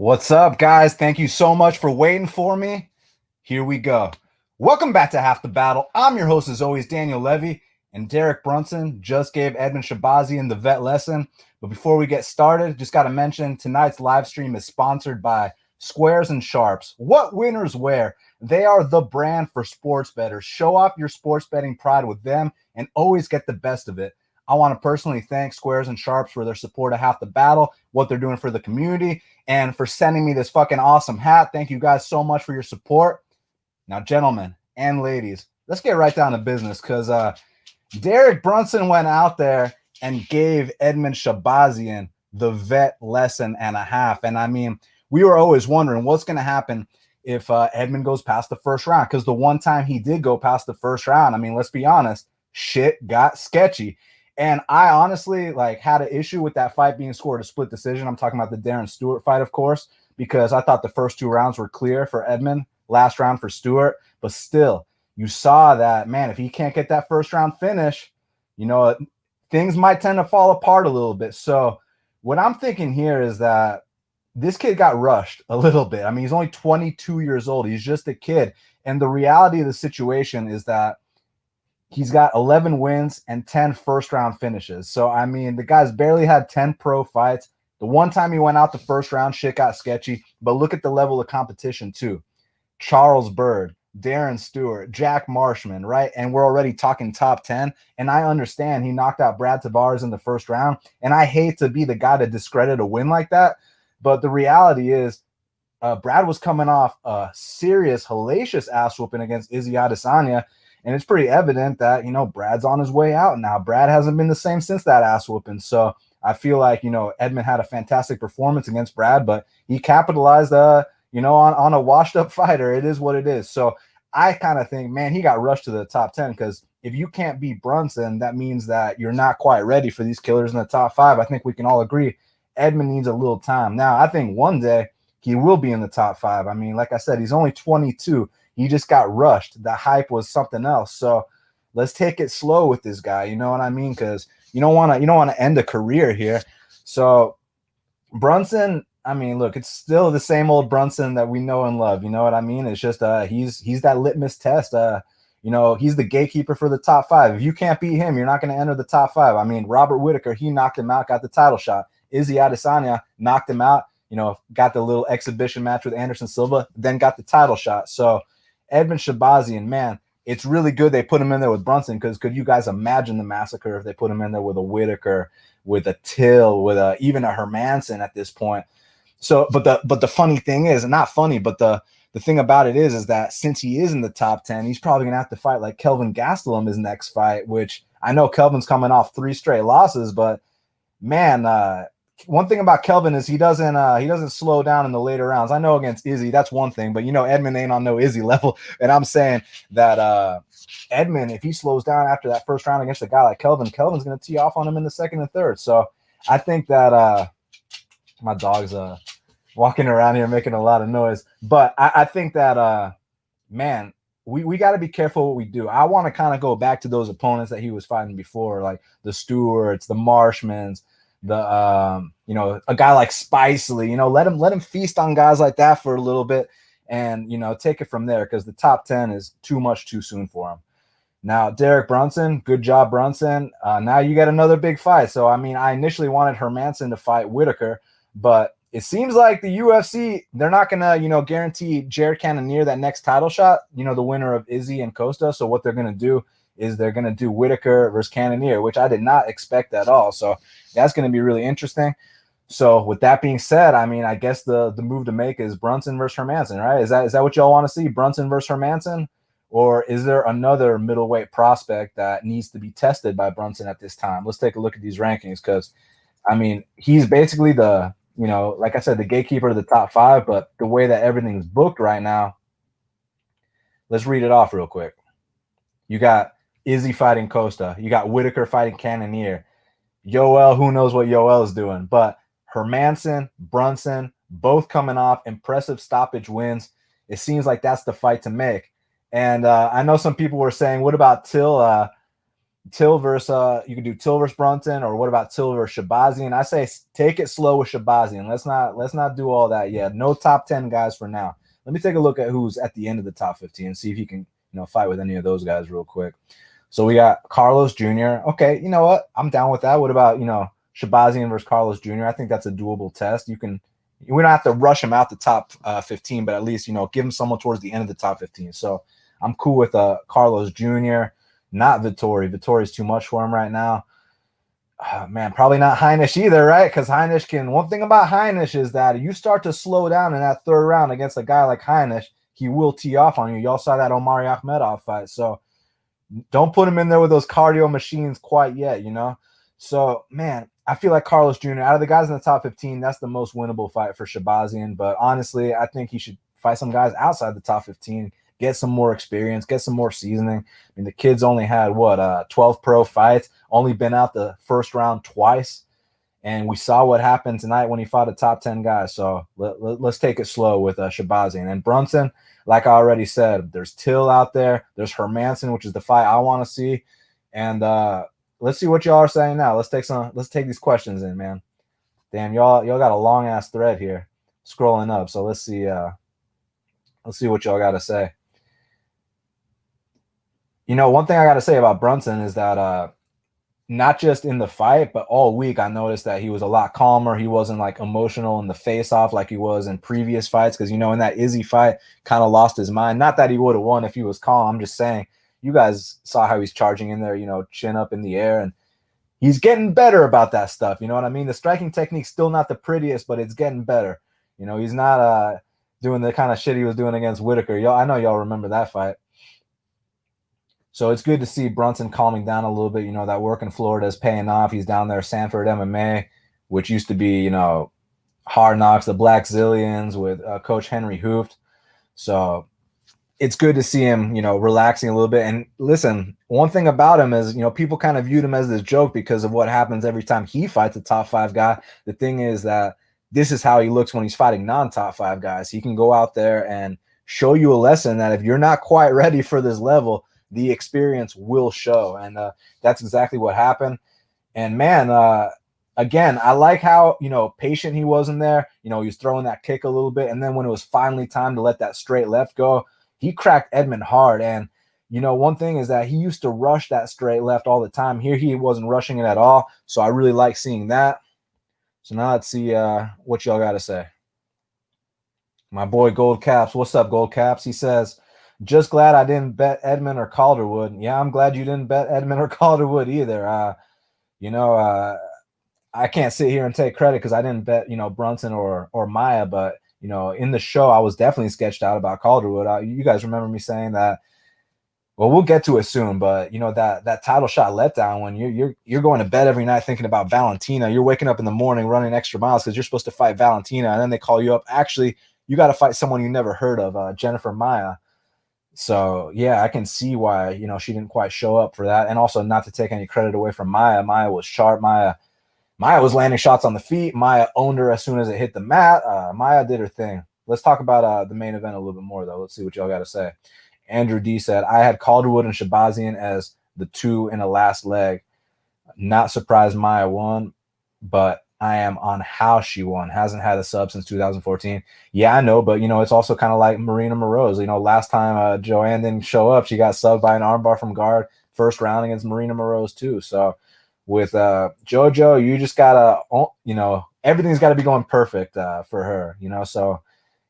What's up, guys? Thank you so much for waiting for me. Here we go. Welcome back to Half the Battle. I'm your host, as always, Daniel Levy, and Derek Brunson just gave Edmund Shahbazyan the vet lesson. But before we get started, just got to mention tonight's live stream is sponsored by Squares and Sharps. What winners wear? They are the brand for sports bettors. Show off your sports betting pride with them and always get the best of it. I want to personally thank Squares and Sharps for their support of Half the Battle, what they're doing for the community, and for sending me this fucking awesome hat. Thank you guys so much for your support. Now, gentlemen and ladies, let's get right down to business because uh, Derek Brunson went out there and gave Edmund Shahbazyan the vet lesson and a half. And I mean, we were always wondering what's going to happen if uh, Edmund goes past the first round because the one time he did go past the first round, I mean, let's be honest, shit got sketchy. And I honestly like had an issue with that fight being scored a split decision. I'm talking about the Darren Stewart fight, of course, because I thought the first two rounds were clear for Edmund, last round for Stewart. But still, you saw that man. If he can't get that first round finish, you know things might tend to fall apart a little bit. So what I'm thinking here is that this kid got rushed a little bit. I mean, he's only 22 years old. He's just a kid. And the reality of the situation is that He's got 11 wins and 10 first round finishes. So, I mean, the guy's barely had 10 pro fights. The one time he went out the first round, shit got sketchy. But look at the level of competition, too. Charles Byrd, Darren Stewart, Jack Marshman, right? And we're already talking top 10. And I understand he knocked out Brad Tavares in the first round. And I hate to be the guy to discredit a win like that. But the reality is, uh, Brad was coming off a serious, hellacious ass whooping against Izzy Adesanya. And it's pretty evident that, you know, Brad's on his way out now. Brad hasn't been the same since that ass whooping. So I feel like, you know, Edmund had a fantastic performance against Brad, but he capitalized, uh, you know, on, on a washed up fighter. It is what it is. So I kind of think, man, he got rushed to the top 10 because if you can't beat Brunson, that means that you're not quite ready for these killers in the top five. I think we can all agree Edmund needs a little time. Now, I think one day he will be in the top five. I mean, like I said, he's only 22 he just got rushed. The hype was something else. So let's take it slow with this guy. You know what I mean? Because you don't want to you don't want to end a career here. So Brunson, I mean, look, it's still the same old Brunson that we know and love. You know what I mean? It's just uh he's he's that litmus test. Uh, you know, he's the gatekeeper for the top five. If you can't beat him, you're not going to enter the top five. I mean, Robert Whitaker, he knocked him out, got the title shot. Izzy Adesanya knocked him out. You know, got the little exhibition match with Anderson Silva, then got the title shot. So Edmund Shahbazyan, man, it's really good they put him in there with Brunson because could you guys imagine the massacre if they put him in there with a Whitaker, with a Till, with a even a Hermansson at this point? So, but the but the funny thing is, not funny, but the the thing about it is, is that since he is in the top ten, he's probably gonna have to fight like Kelvin Gastelum his next fight, which I know Kelvin's coming off three straight losses, but man, uh, one thing about Kelvin is he doesn't uh he doesn't slow down in the later rounds. I know against Izzy, that's one thing, but you know Edmund ain't on no Izzy level. And I'm saying that uh Edmund, if he slows down after that first round against a guy like Kelvin, Kelvin's gonna tee off on him in the second and third. So I think that uh my dog's uh walking around here making a lot of noise. But I, I think that uh man, we, we got to be careful what we do. I want to kind of go back to those opponents that he was fighting before, like the Stewarts, the Marshmans, the um, you know, a guy like Spicely, you know, let him let him feast on guys like that for a little bit and you know, take it from there because the top 10 is too much too soon for him. Now, Derek Brunson, good job, Brunson. Uh, now you got another big fight. So, I mean, I initially wanted Hermansson to fight Whitaker, but it seems like the UFC, they're not to, you know, guarantee Jared Cannonier that next title shot, you know, the winner of Izzy and Costa. So, what they're to do is they're going to do Whitaker versus Cannonier, which I did not expect at all. So that's going to be really interesting. So with that being said, I mean, I guess the the move to make is Brunson versus Hermansson, right? Is that is that what y'all want to see, Brunson versus Hermansson, or is there another middleweight prospect that needs to be tested by Brunson at this time? Let's take a look at these rankings because, I mean, he's basically the you know, like I said, the gatekeeper of the top five. But the way that everything's booked right now, let's read it off real quick. You got Izzy fighting Costa. You got Whitaker fighting Cannonier. Yoel, who knows what Yoel is doing? But Hermansson, Brunson, both coming off impressive stoppage wins. It seems like that's the fight to make. And uh, I know some people were saying, what about Till? Uh, Till versus uh, you could do Till versus Brunson, or what about Till versus Shahbazyan? I say take it slow with Shahbazyan. Let's not let's not do all that yet. No top ten guys for now. Let me take a look at who's at the end of the top fifteen and see if you can you know fight with any of those guys real quick. So we got Carlos Jr. Okay, you know what? I'm down with that. What about you know Shahbazyan versus Carlos Jr.? I think that's a doable test. You can we don't have to rush him out the top uh, 15, but at least you know give him someone towards the end of the top 15. So I'm cool with uh, Carlos Jr. Not Vettori. Vettori is too much for him right now. Uh, man, probably not Heinisch either, right? Because Heinisch can. One thing about Heinisch is that you start to slow down in that third round against a guy like Heinisch, he will tee off on you. Y'all saw that Omari Akhmedov fight, so don't put him in there with those cardio machines quite yet, you know. So, man, I feel like Carlos Jr. out of the guys in the top 15, that's the most winnable fight for Shahbazyan. But honestly, I think he should fight some guys outside the top 15 get some more experience, get some more seasoning. I mean, the kid's only had what uh 12 pro fights, only been out the first round twice. And we saw what happened tonight when he fought a top 10 guy. So let, us let, take it slow with uh, Shahbazyan. And Brunson, like I already said, there's Till out there. There's Hermansson, which is the fight I want to see. And uh, let's see what y'all are saying now. Let's take some. Let's take these questions in, man. Damn, y'all y'all got a long ass thread here, scrolling up. So let's see. Uh, let's see what y'all got to say. You know, one thing I got to say about Brunson is that uh, not just in the fight, but all week I noticed that he was a lot calmer. He wasn't like emotional in the face off like he was in previous fights. Cause you know, in that Izzy fight, kind of lost his mind. Not that he would have won if he was calm. I'm just saying, you guys saw how he's charging in there, you know, chin up in the air. And he's getting better about that stuff. You know what I mean? The striking technique's still not the prettiest, but it's getting better. You know, he's not uh doing the kind of shit he was doing against Whitaker. Y'all, I know y'all remember that fight. So it's good to see Brunson calming down a little bit. You know, that work in Florida is paying off. He's down there, Sanford MMA, which used to be, you know, Hard Knocks, the Blackzilians with uh, Coach Henry Hooft. So it's good to see him, you know, relaxing a little bit. And listen, one thing about him is, you know, people kind of viewed him as this joke because of what happens every time he fights a top five guy. The thing is that this is how he looks when he's fighting non top five guys. He can go out there and show you a lesson that if you're not quite ready for this level, the experience will show. And uh, that's exactly what happened. And man, uh, again, I like how, you know, patient he was in there. You know, he was throwing that kick a little bit. And then when it was finally time to let that straight left go, he cracked Edmen hard. And, you know, one thing is that he used to rush that straight left all the time. Here he wasn't rushing it at all. So I really like seeing that. So now let's see uh, what y'all got to say. My boy Gold Caps. What's up, Gold Caps? He says, just glad I didn't bet Edmen or Calderwood. Yeah, I'm glad you didn't bet Edmen or Calderwood either. Uh, you know, uh, I can't sit here and take credit because I didn't bet, you know, Brunson or or Maia, but you know, in the show, I was definitely sketched out about Calderwood. Uh, you guys remember me saying that. Well, we'll get to it soon, but you know that that title shot letdown when you're you're you're going to bed every night thinking about Valentina. You're waking up in the morning running extra miles because you're supposed to fight Valentina, and then they call you up. Actually, you got to fight someone you never heard of, uh, Jennifer Maia. So yeah, I can see why you know she didn't quite show up for that, and also not to take any credit away from Maia. Maia was sharp. Maia, Maia was landing shots on the feet. Maia owned her as soon as it hit the mat. Uh, Maia did her thing. Let's talk about uh, the main event a little bit more though. Let's see what y'all got to say. Andrew D said I had Calderwood and Shahbazyan as the two in the last leg. Not surprised Maya won, but I am on how she won. Hasn't had a sub since 2014. Yeah, I know, but you know, it's also kind of like Marina Moroz. You know, last time uh, Joanne didn't show up, she got subbed by an armbar from guard first round against Marina Moroz too. So with uh, JoJo, you just gotta, you know, everything's got to be going perfect uh, for her. You know, so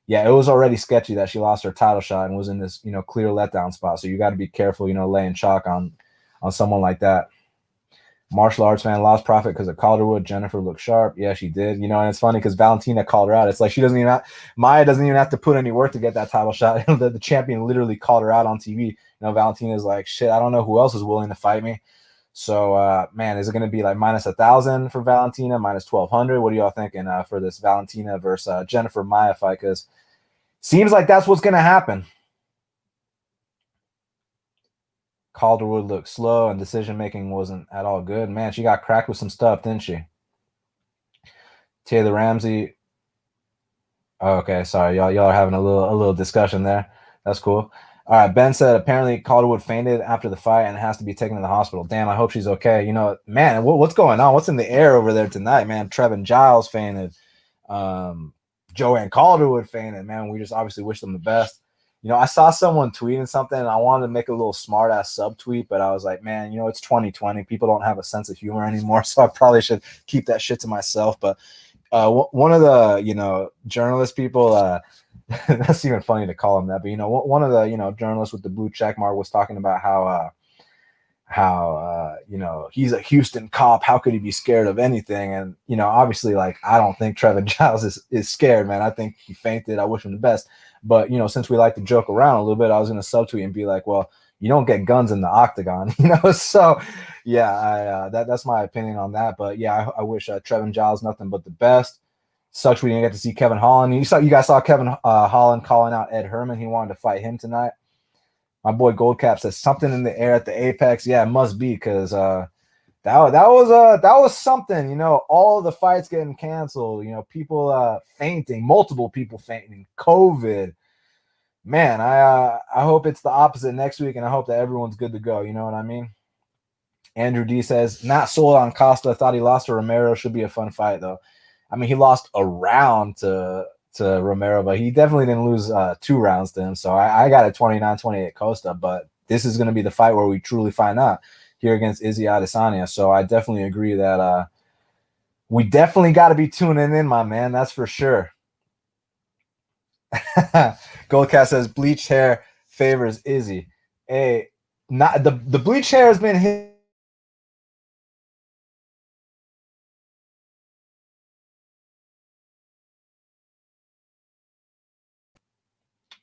yeah, it was already sketchy that she lost her title shot and was in this, you know, clear letdown spot. So you got to be careful, you know, laying chalk on on someone like that martial arts fan lost profit because of Calderwood. Jennifer looked sharp. Yeah, she did. You know, and it's funny because Valentina called her out. It's like she doesn't even have, Maia doesn't even have to put any work to get that title shot. the, the champion literally called her out on TV. You know, Valentina's like, shit, I don't know who else is willing to fight me. So, uh, man, is it going to be like minus a thousand for Valentina, minus twelve hundred? What are y'all thinking uh, for this Valentina versus uh, Jennifer Maia fight? Because seems like that's what's going to happen. Calderwood looked slow and decision making wasn't at all good. Man, she got cracked with some stuff, didn't she? Taylor Ramsey. Oh, okay, sorry, y'all. Y'all are having a little a little discussion there. That's cool. All right, Ben said apparently Calderwood fainted after the fight and has to be taken to the hospital. Damn, I hope she's okay. You know, man, what, what's going on? What's in the air over there tonight, man? Trevin Giles fainted. Um, Joanne Calderwood fainted. Man, we just obviously wish them the best. You know, I saw someone tweeting something and I wanted to make a little smart ass subtweet, but I was like, man, you know, it's 2020. People don't have a sense of humor anymore. So I probably should keep that shit to myself. But uh, w- one of the, you know, journalist people, uh, that's even funny to call him that. But you know, one of the you know journalists with the blue check mark was talking about how uh, how uh, you know he's a Houston cop. How could he be scared of anything? And you know, obviously, like I don't think Trevin Giles is is scared, man. I think he fainted. I wish him the best. But you know, since we like to joke around a little bit, I was gonna subtweet and be like, well. You don't get guns in the octagon, you know. So, yeah, I, uh, that that's my opinion on that. But yeah, I, I wish uh, Trevin Giles nothing but the best. Sucks we didn't get to see Kevin Holland. You saw you guys saw Kevin uh, Holland calling out Ed Herman. He wanted to fight him tonight. My boy Goldcap says something in the air at the Apex. Yeah, it must be because uh, that that was uh that was something. You know, all the fights getting canceled. You know, people uh fainting, multiple people fainting, COVID. Man, I uh, I hope it's the opposite next week, and I hope that everyone's good to go. You know what I mean? Andrew D says not sold on Costa. Thought he lost to Romero. Should be a fun fight though. I mean, he lost a round to to Romero, but he definitely didn't lose uh, two rounds to him. So I, I got a 29-28 Costa, but this is going to be the fight where we truly find out here against Izzy Adesanya. So I definitely agree that uh, we definitely got to be tuning in, my man. That's for sure. Goldcast says bleached hair favors Izzy. Hey, not the the bleached hair has been hit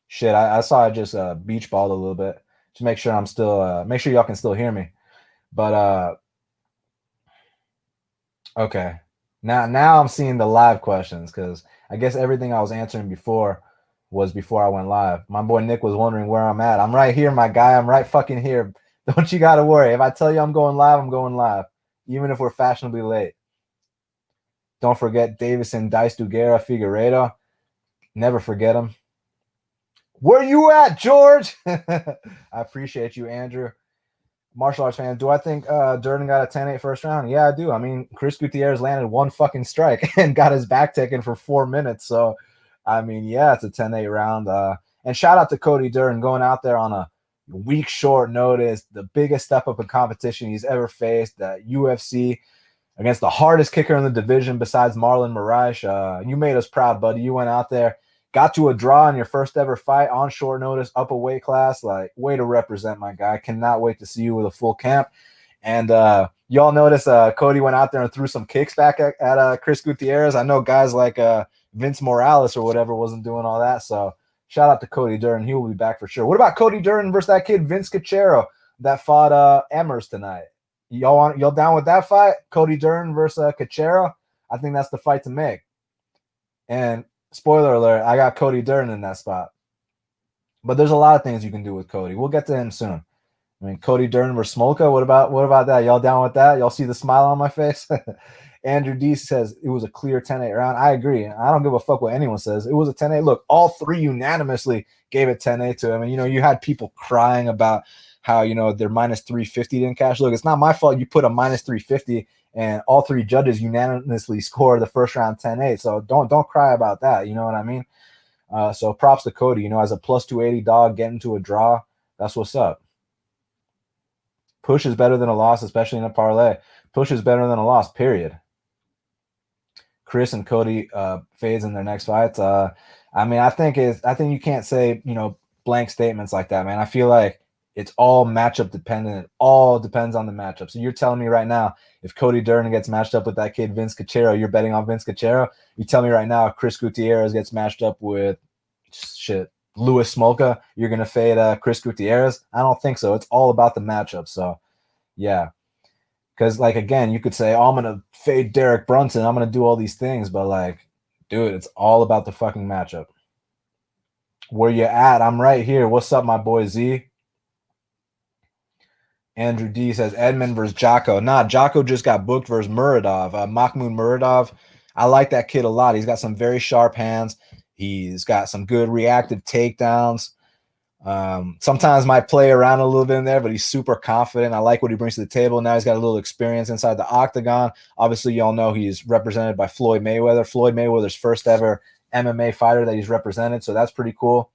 Shit, I, I saw I just uh, beach balled a little bit to make sure I'm still uh, make sure y'all can still hear me. But uh okay. Now now I'm seeing the live questions because I guess everything I was answering before was before I went live. My boy Nick was wondering where I'm at. I'm right here, my guy. I'm right fucking here. Don't you gotta worry. If I tell you I'm going live, I'm going live, even if we're fashionably late. Don't forget Deiveson Deus da Guerra Figueiredo. Never forget him. Where you at, George? I appreciate you, Andrew. Martial arts fan. Do I think uh, Durden got a 10 8 first round? Yeah, I do. I mean, Chris Gutierrez landed one fucking strike and got his back taken for four minutes. So, I mean, yeah, it's a 10 8 round. Uh, and shout out to Cody Durden going out there on a week short notice, the biggest step up in competition he's ever faced, the UFC against the hardest kicker in the division besides Marlon Moraes. Uh, you made us proud, buddy. You went out there got to a draw in your first ever fight on short notice, up a weight class. Like, way to represent my guy. Cannot wait to see you with a full camp. And uh, y'all notice uh, Cody went out there and threw some kicks back at, at uh, Chris Gutierrez. I know guys like uh, Vince Morales or whatever wasn't doing all that. So shout out to Cody Durden. He will be back for sure. What about Cody Durden versus that kid Vince Cachero that fought uh, Emmers tonight? Y'all want y'all down with that fight? Cody Durden versus uh, Cachero? I think that's the fight to make. And spoiler alert, I got Cody Durden in that spot. But there's a lot of things you can do with Cody. We'll get to him soon. I mean, Cody Durden versus Smolka. What about what about that? Y'all down with that? Y'all see the smile on my face? Andrew D says it was a clear 10-8 round. I agree. I don't give a fuck what anyone says. It was a 10-8. Look, all three unanimously gave it 10-8 to him. And you know, you had people crying about how you know they're minus 350 didn't cash. Look, it's not my fault you put a minus 350 and all three judges unanimously score the first round 10-8. So don't don't cry about that. You know what I mean? Uh, so props to Cody. You know, as a plus 280 dog getting to a draw, that's what's up. Push is better than a loss, especially in a parlay. Push is better than a loss, period. Chris and Cody uh, fades in their next fights. Uh, I mean, I think is I think you can't say you know blank statements like that, man. I feel like it's all matchup dependent. It all depends on the matchup. So you're telling me right now, if Cody Durden gets matched up with that kid Vince Cachero, you're betting on Vince Cachero. You tell me right now, Chris Gutierrez gets matched up with shit Louis Smolka, you're gonna fade uh, Chris Gutierrez. I don't think so. It's all about the matchup. So yeah, because like again, you could say, oh, I'm gonna fade Derek Brunson. I'm gonna do all these things, but like, dude, it's all about the fucking matchup. Where you at? I'm right here. What's up, my boy Z? Andrew D says Edmund versus Jocko. Nah, Jocko just got booked versus Muradov. Uh, Mahmoud Muradov. I like that kid a lot. He's got some very sharp hands. He's got some good reactive takedowns. Um, sometimes might play around a little bit in there, but he's super confident. I like what he brings to the table. Now he's got a little experience inside the octagon. Obviously, y'all know he's represented by Floyd Mayweather. Floyd Mayweather's first ever MMA fighter that he's represented. So that's pretty cool.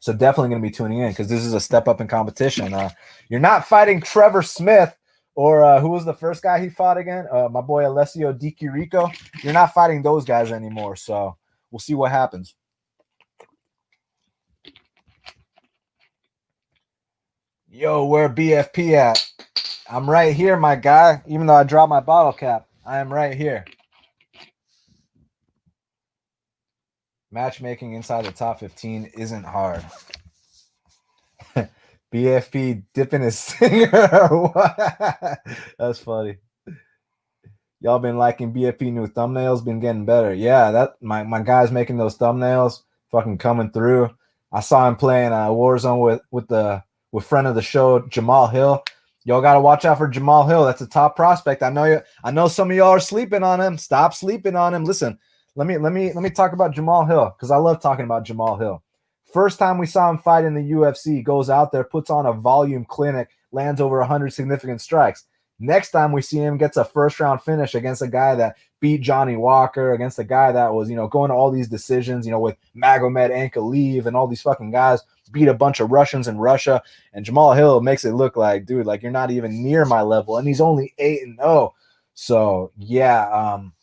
So definitely going to be tuning in because this is a step up in competition. Uh, you're not fighting Trevor Smith or uh, who was the first guy he fought again? Uh, my boy Alessio Di Chirico. You're not fighting those guys anymore. So we'll see what happens. Yo, where BFP at? I'm right here, my guy. Even though I dropped my bottle cap, I am right here. Matchmaking inside the top 15 isn't hard. BFP dipping his singer. That's funny. Y'all been liking BFP new thumbnails, been getting better. Yeah, that my, my guy's making those thumbnails, fucking coming through. I saw him playing uh, Warzone with with the with friend of the show Jamal Hill. Y'all got to watch out for Jamal Hill. That's a top prospect. I know you. I know some of y'all are sleeping on him. Stop sleeping on him. Listen, let me let me let me talk about Jamal Hill because I love talking about Jamal Hill. First time we saw him fight in the UFC, goes out there, puts on a volume clinic, lands over 100 significant strikes. Next time we see him, gets a first round finish against a guy that beat Johnny Walker, against a guy that was, you know, going to all these decisions, you know, with Magomed Ankalaev and all these fucking guys, beat a bunch of Russians in Russia. And Jamal Hill makes it look like, dude, like you're not even near my level. And he's only 8 and 0. So, yeah, um,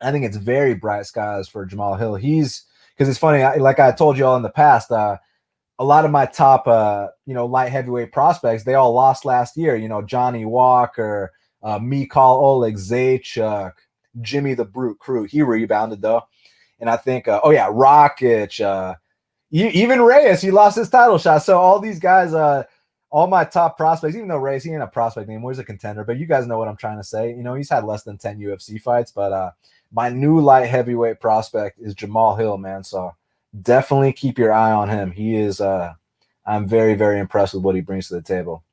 I think it's very bright skies for Jamal Hill. He's because it's funny, I, like I told you all in the past, uh, a lot of my top, uh, you know, light heavyweight prospects, they all lost last year. You know, Johnny Walker, uh, Mikhail Oleksiychuk, Jimmy the Brute Crute. He rebounded though, and I think, uh, oh yeah, Rakic, uh, even Reyes, he lost his title shot. So all these guys, uh, all my top prospects, even though Reyes, he ain't a prospect anymore, he's a contender. But you guys know what I'm trying to say. You know, he's had less than 10 UFC fights, but uh, my new light heavyweight prospect is Jamal Hill, man. So definitely keep your eye on him. He is uh I'm very, very impressed with what he brings to the table.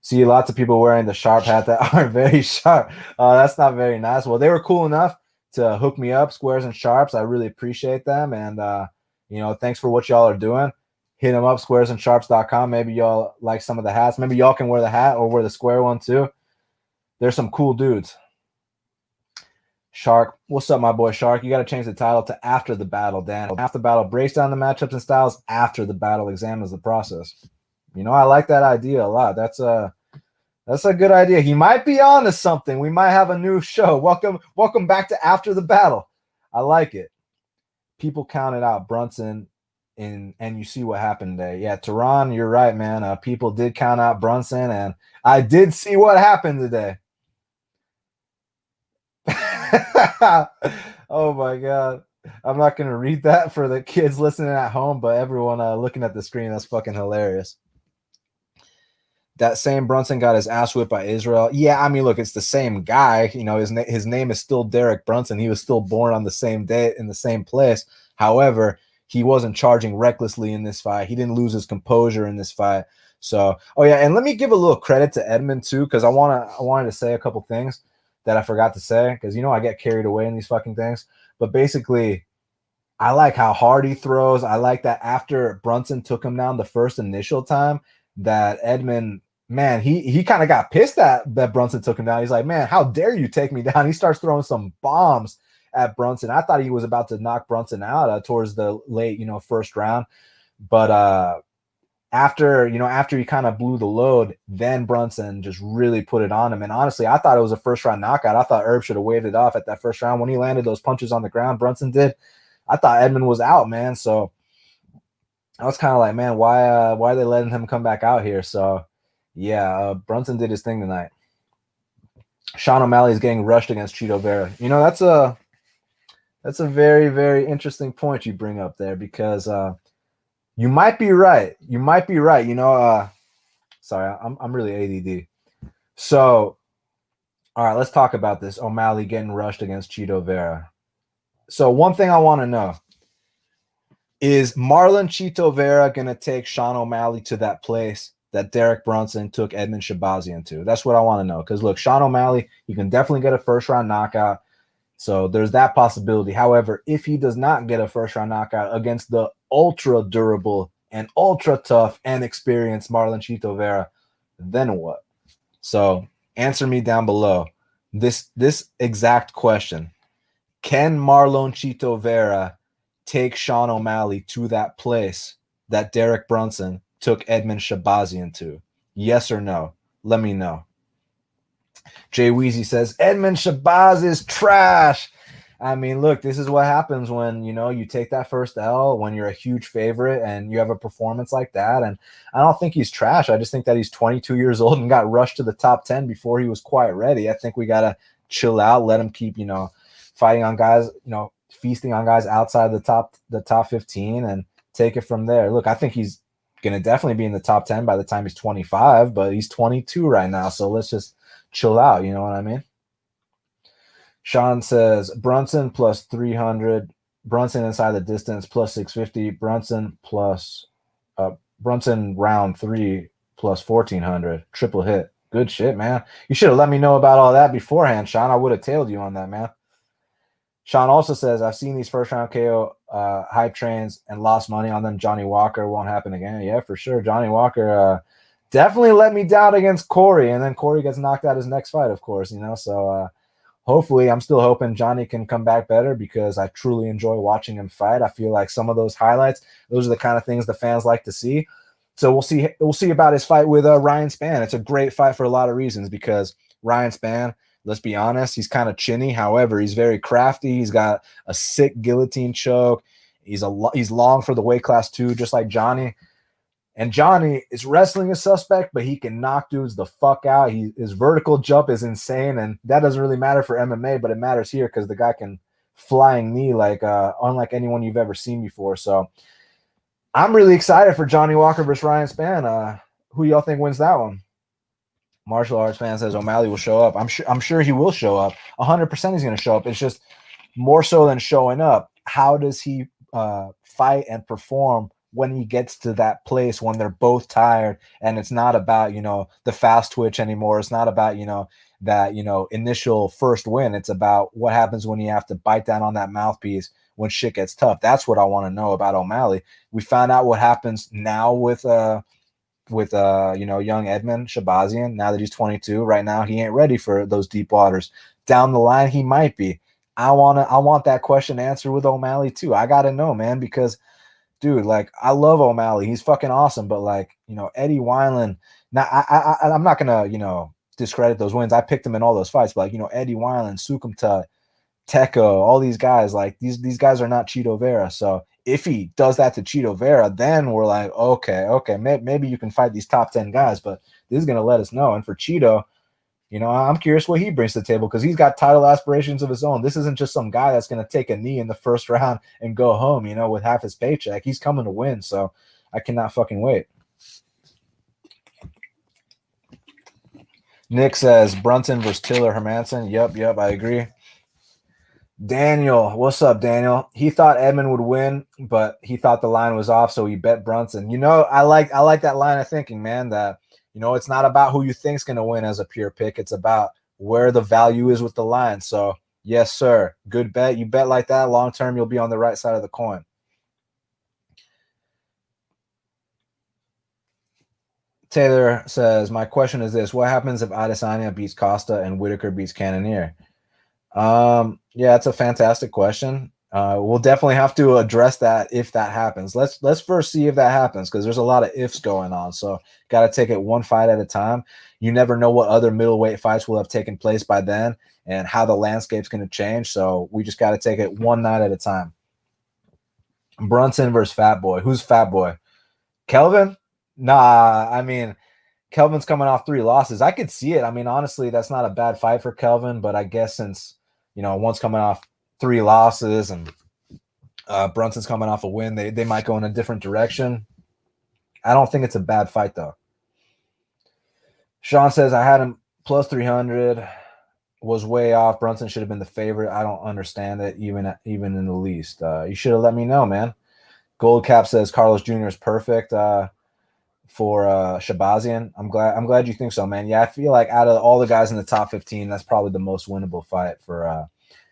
See lots of people wearing the sharp hat that aren't very sharp. Uh, that's not very nice. Well, they were cool enough to hook me up, squares and sharps. I really appreciate them. And uh, you know, thanks for what y'all are doing. Hit them up, squaresandsharps.com. Maybe y'all like some of the hats. Maybe y'all can wear the hat or wear the square one too. There's some cool dudes. Shark, what's up, my boy Shark? You got to change the title to After the Battle, Dan. After the battle breaks down the matchups and styles. After the battle examines the process. You know, I like that idea a lot. That's a that's a good idea. He might be on to something. We might have a new show. Welcome, welcome back to After the Battle. I like it. People counted out Brunson and and you see what happened today. Yeah, Tehran, you're right, man. Uh, people did count out Brunson, and I did see what happened today. oh my god. I'm not gonna read that for the kids listening at home, but everyone uh, looking at the screen, that's fucking hilarious. That same Brunson got his ass whipped by Israel. Yeah, I mean, look, it's the same guy. You know, his na- his name is still Derek Brunson. He was still born on the same day in the same place. However, he wasn't charging recklessly in this fight. He didn't lose his composure in this fight. So, oh yeah, and let me give a little credit to Edmund too, because I wanna I wanted to say a couple things that I forgot to say because you know I get carried away in these fucking things. But basically, I like how hard he throws. I like that after Brunson took him down the first initial time, that Edmund, man, he he kind of got pissed that that Brunson took him down. He's like, man, how dare you take me down? He starts throwing some bombs at Brunson. I thought he was about to knock Brunson out uh, towards the late, you know, first round, but uh after you know after he kind of blew the load then brunson just really put it on him. And honestly i thought it was a first round knockout. I thought herb should have waved it off at that first round. When he landed those punches on the ground brunson did i thought edmund was out man. So i was kind of like man why uh why are they letting him come back out here? So yeah uh, brunson did his thing tonight. Sean o'malley is getting rushed against Chito vera. You know that's a that's a very very interesting point you bring up there because uh you might be right. You might be right. You know, uh sorry, I'm I'm really ADD. So, all right, let's talk about this. O'Malley getting rushed against Chito Vera. So, one thing I want to know is Marlon Chito Vera going to take Sean O'Malley to that place that Derek Brunson took Edmund Shahbazyan to? That's what I want to know. Because look, Sean O'Malley, you can definitely get a first round knockout. So there's that possibility. However, if he does not get a first round knockout against the ultra durable and ultra tough and experienced Marlon Chito Vera, then what? So answer me down below this this exact question. Can Marlon Chito Vera take Sean O'Malley to that place that Derek Brunson took Edmund Shahbazyan to? Yes or no? Let me know. Jay Weezy says Edmund Shabazz is trash. I mean, look, this is what happens when you know you take that first L when you're a huge favorite and you have a performance like that. And I don't think he's trash. I just think that he's 22 years old and got rushed to the top 10 before he was quite ready. I think we gotta chill out, let him keep, you know, fighting on guys, you know, feasting on guys outside the top the top 15 and take it from there. Look, I think he's gonna definitely be in the top 10 by the time he's 25, but he's 22 right now. So let's just chill out. You know what I mean? Sean says Brunson plus 300, Brunson inside the distance plus 650, Brunson plus uh Brunson round three plus 1400, triple hit. Good shit, man. You should have let me know about all that beforehand, Sean. I would have tailed you on that, man. Sean also says, I've seen these first round KO uh, hype trains and lost money on them. Johnny Walker won't happen again. Yeah, for sure. Johnny Walker uh, definitely let me down against Corey, and then Corey gets knocked out his next fight, of course, you know. So uh, hopefully, I'm still hoping Johnny can come back better because I truly enjoy watching him fight. I feel like some of those highlights, those are the kind of things the fans like to see. So we'll see. We'll see about his fight with uh, Ryan Spann. It's a great fight for a lot of reasons because Ryan Spann. Let's be honest, he's kind of chinny. However, he's very crafty. He's got a sick guillotine choke. He's a he's long for the weight class too, just like Johnny. And Johnny is wrestling a suspect, but he can knock dudes the fuck out. He his vertical jump is insane, and that doesn't really matter for MMA, but it matters here because the guy can flying knee like uh, unlike anyone you've ever seen before. So I'm really excited for Johnny Walker versus Ryan Spann. Uh, who y'all think wins that one? Martial arts fan says O'Malley will show up. I'm sure. I'm sure he will show up. 100 percent he's going to show up. It's just more so than showing up. How does he uh, fight and perform when he gets to that place when they're both tired and it's not about you know the fast twitch anymore. It's not about you know that you know initial first win. It's about what happens when you have to bite down on that mouthpiece when shit gets tough. That's what i want to know about o'malley. We found out what happens now with uh with uh you know young edmund shahbazyan. Now that he's 22 right now he ain't ready for those deep waters. Down the line he might be. I want to i want that question answered with o'malley too. I gotta know man because dude, like I love O'Malley. He's fucking awesome. But like, you know, Eddie Wineland. Now I, I I'm not gonna, you know, discredit those wins. I picked him in all those fights, but like, you know, Eddie Wineland, Soukhamthath, Teko, all these guys, like these these guys are not Chito Vera. So if he does that to Chito Vera, then we're like, okay, okay, may, maybe you can fight these top 10 guys, but this is gonna let us know. And for Chito, you know, I'm curious what he brings to the table because he's got title aspirations of his own. This isn't just some guy that's going to take a knee in the first round and go home, you know, with half his paycheck. He's coming to win. So I cannot fucking wait. Nick says Brunson versus Tiller Hermansson. Yep, yep, I agree. Daniel, what's up, Daniel? He thought Edmund would win, but he thought the line was off, so he bet Brunson. You know, I like I like that line of thinking, man. That you know, it's not about who you think's going to win as a pure pick. It's about where the value is with the line. So, yes, sir. Good bet. You bet like that long term, you'll be on the right side of the coin. Taylor says, My question is this What happens if Adesanya beats Costa and Whitaker beats Cannonier? Um, yeah, it's a fantastic question uh, we'll definitely have to address that if that happens. Let's let's first see if that happens because there's a lot of ifs going on. So got to take it one fight at a time. You never know what other middleweight fights will have taken place by then and how the landscape's going to change. So we just got to take it one night at a time. Brunson versus Fat Boy. Who's Fat Boy? Kelvin? Nah, I mean, Kelvin's coming off three losses. I could see it. I mean, honestly, that's not a bad fight for Kelvin, but I guess since you know one's coming off three losses and uh, Brunson's coming off a win. They they might go in a different direction. I don't think it's a bad fight though. Sean says I had him plus three hundred, was way off. Brunson should have been the favorite. I don't understand it even even in the least. Uh, you should have let me know, man. Gold Cap says Carlos Jr. is perfect uh, for uh, Shahbazyan. I'm glad I'm glad you think so, man. Yeah, I feel like out of all the guys in the top 15, that's probably the most winnable fight for uh,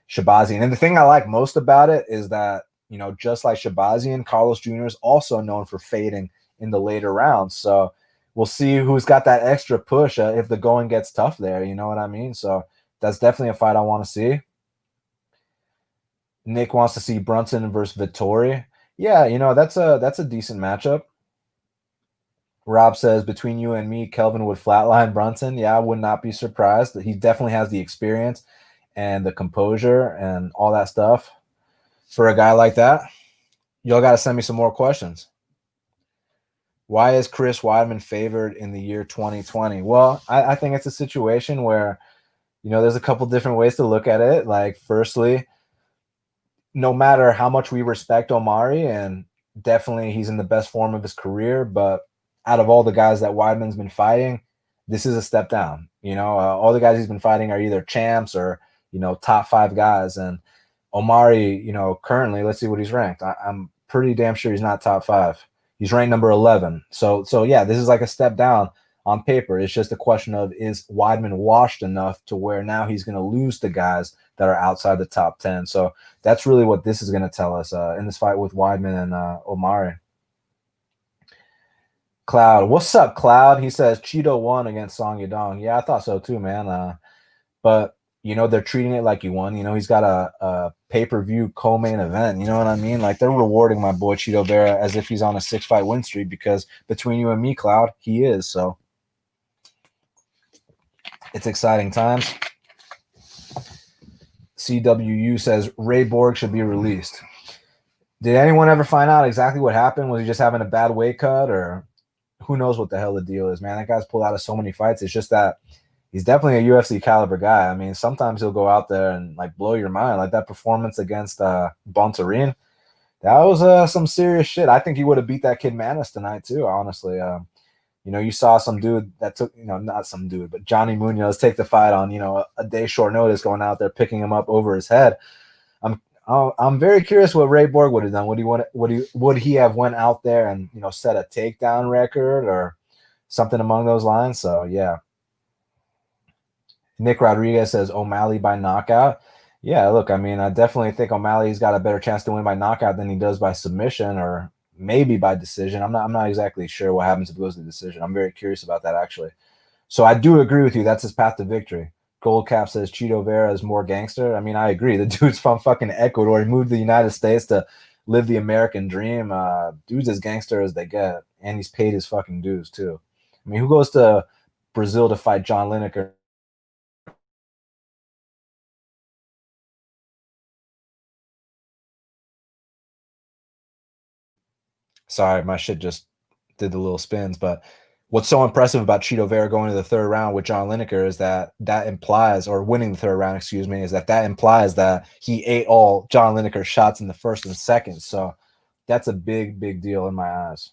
Shahbazyan. And the thing I like most about it is that you know, just like Shahbazyan, Carlos Jr. is also known for fading in the later rounds. So we'll see who's got that extra push uh, if the going gets tough there. You know what I mean? So that's definitely a fight I want to see. Nick wants to see Brunson versus Vettori. Yeah, you know that's a that's a decent matchup. Rob says between you and me, Kelvin would flatline Brunson. Yeah, I would not be surprised. He definitely has the experience and the composure and all that stuff for a guy like that. Y'all got to send me some more questions. Why is Chris Weidman favored in the year 2020? Well, I, I think it's a situation where, you know, there's a couple different ways to look at it. Like, firstly, no matter how much we respect Omari, and definitely he's in the best form of his career, but out of all the guys that Weidman's been fighting, this is a step down. You know, uh, all the guys he's been fighting are either champs or you know top five guys, and Omari, you know, currently let's see what he's ranked. I, I'm pretty damn sure he's not top five. He's ranked number eleven. So so yeah, this is like a step down on paper. It's just a question of is Weidman washed enough to where now he's going to lose the guys that are outside the top 10. So that's really what this is going to tell us uh, in this fight with Weidman and uh, Omari. Cloud, what's up, Cloud? He says Chito won against Song Yadong. Yeah, I thought so too, man. Uh, but you know they're treating it like he won. You know he's got a, a pay per view co main event. You know what I mean? Like they're rewarding my boy Chito Vera as if he's on a six fight win streak because between you and me, Cloud, he is. So it's exciting times. CWU says Ray Borg should be released. Did anyone ever find out exactly what happened? Was he just having a bad weight cut, or who knows what the hell the deal is, man? That guy's pulled out of so many fights. It's just that he's definitely a UFC caliber guy. I mean, sometimes he'll go out there and like blow your mind, like that performance against uh Bontorin. That was uh, some serious shit. I think he would have beat that kid Maness tonight too. Honestly, um, you know, you saw some dude that took, you know, not some dude, but Johnny Munoz take the fight on, you know, a, a day short notice, going out there picking him up over his head. I'm I'm very curious what Ray Borg would have done. Would he want? Would he would he have went out there and you know set a takedown record or something among those lines? So yeah. Nick Rodriguez says O'Malley by knockout. Yeah, look, I mean, I definitely think O'Malley's got a better chance to win by knockout than he does by submission or maybe by decision. I'm not I'm not exactly sure what happens if it goes to decision. I'm very curious about that actually. So I do agree with you. That's his path to victory. Goldcap says Chito Vera is more gangster. I mean, I agree. The dude's from fucking Ecuador. He moved to the United States to live the American dream. Uh, dude's as gangster as they get, and he's paid his fucking dues too. I mean, who goes to Brazil to fight John Lineker Sorry, my shit just did the little spins. But what's so impressive about Chito Vera going to the third round with John Lineker is that that implies, or winning the third round, excuse me, is that that implies that he ate all John Lineker's shots in the first and second. So that's a big, big deal in my eyes.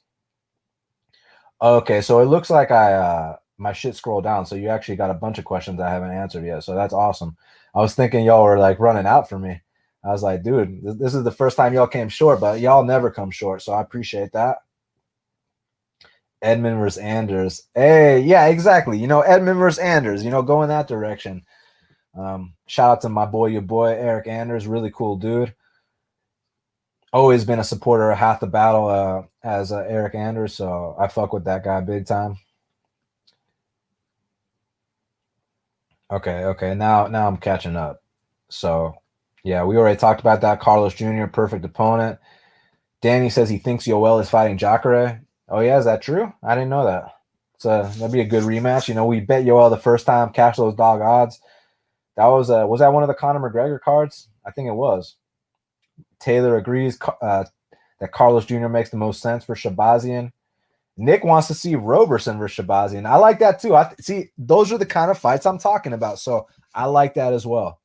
Okay, so it looks like I uh my shit scrolled down. So you actually got a bunch of questions I haven't answered yet. So that's awesome. I was thinking y'all were like running out for me. I was like, dude, this is the first time y'all came short, but y'all never come short. So I appreciate that. Edmund versus Anders. Hey, yeah, exactly. You know, Edmund versus Anders, you know, go in that direction. Um, shout out to my boy, your boy, Eryk Anders, really cool dude. Always been a supporter of half the battle uh, as uh, Eryk Anders, so I fuck with that guy big time. Okay, okay, now now I'm catching up. So yeah, we already talked about that. Carlos Jr., perfect opponent. Danny says he thinks Yoel is fighting Jacare. Oh yeah, is that true? I didn't know that. So that'd be a good rematch. You know, we bet Yoel the first time, cash those dog odds. That was uh, was that one of the Conor McGregor cards? I think it was. Taylor agrees uh, that Carlos Jr. makes the most sense for Shahbazyan. Nick wants to see Roberson versus Shahbazyan. I like that too. I see those are the kind of fights I'm talking about. So I like that as well.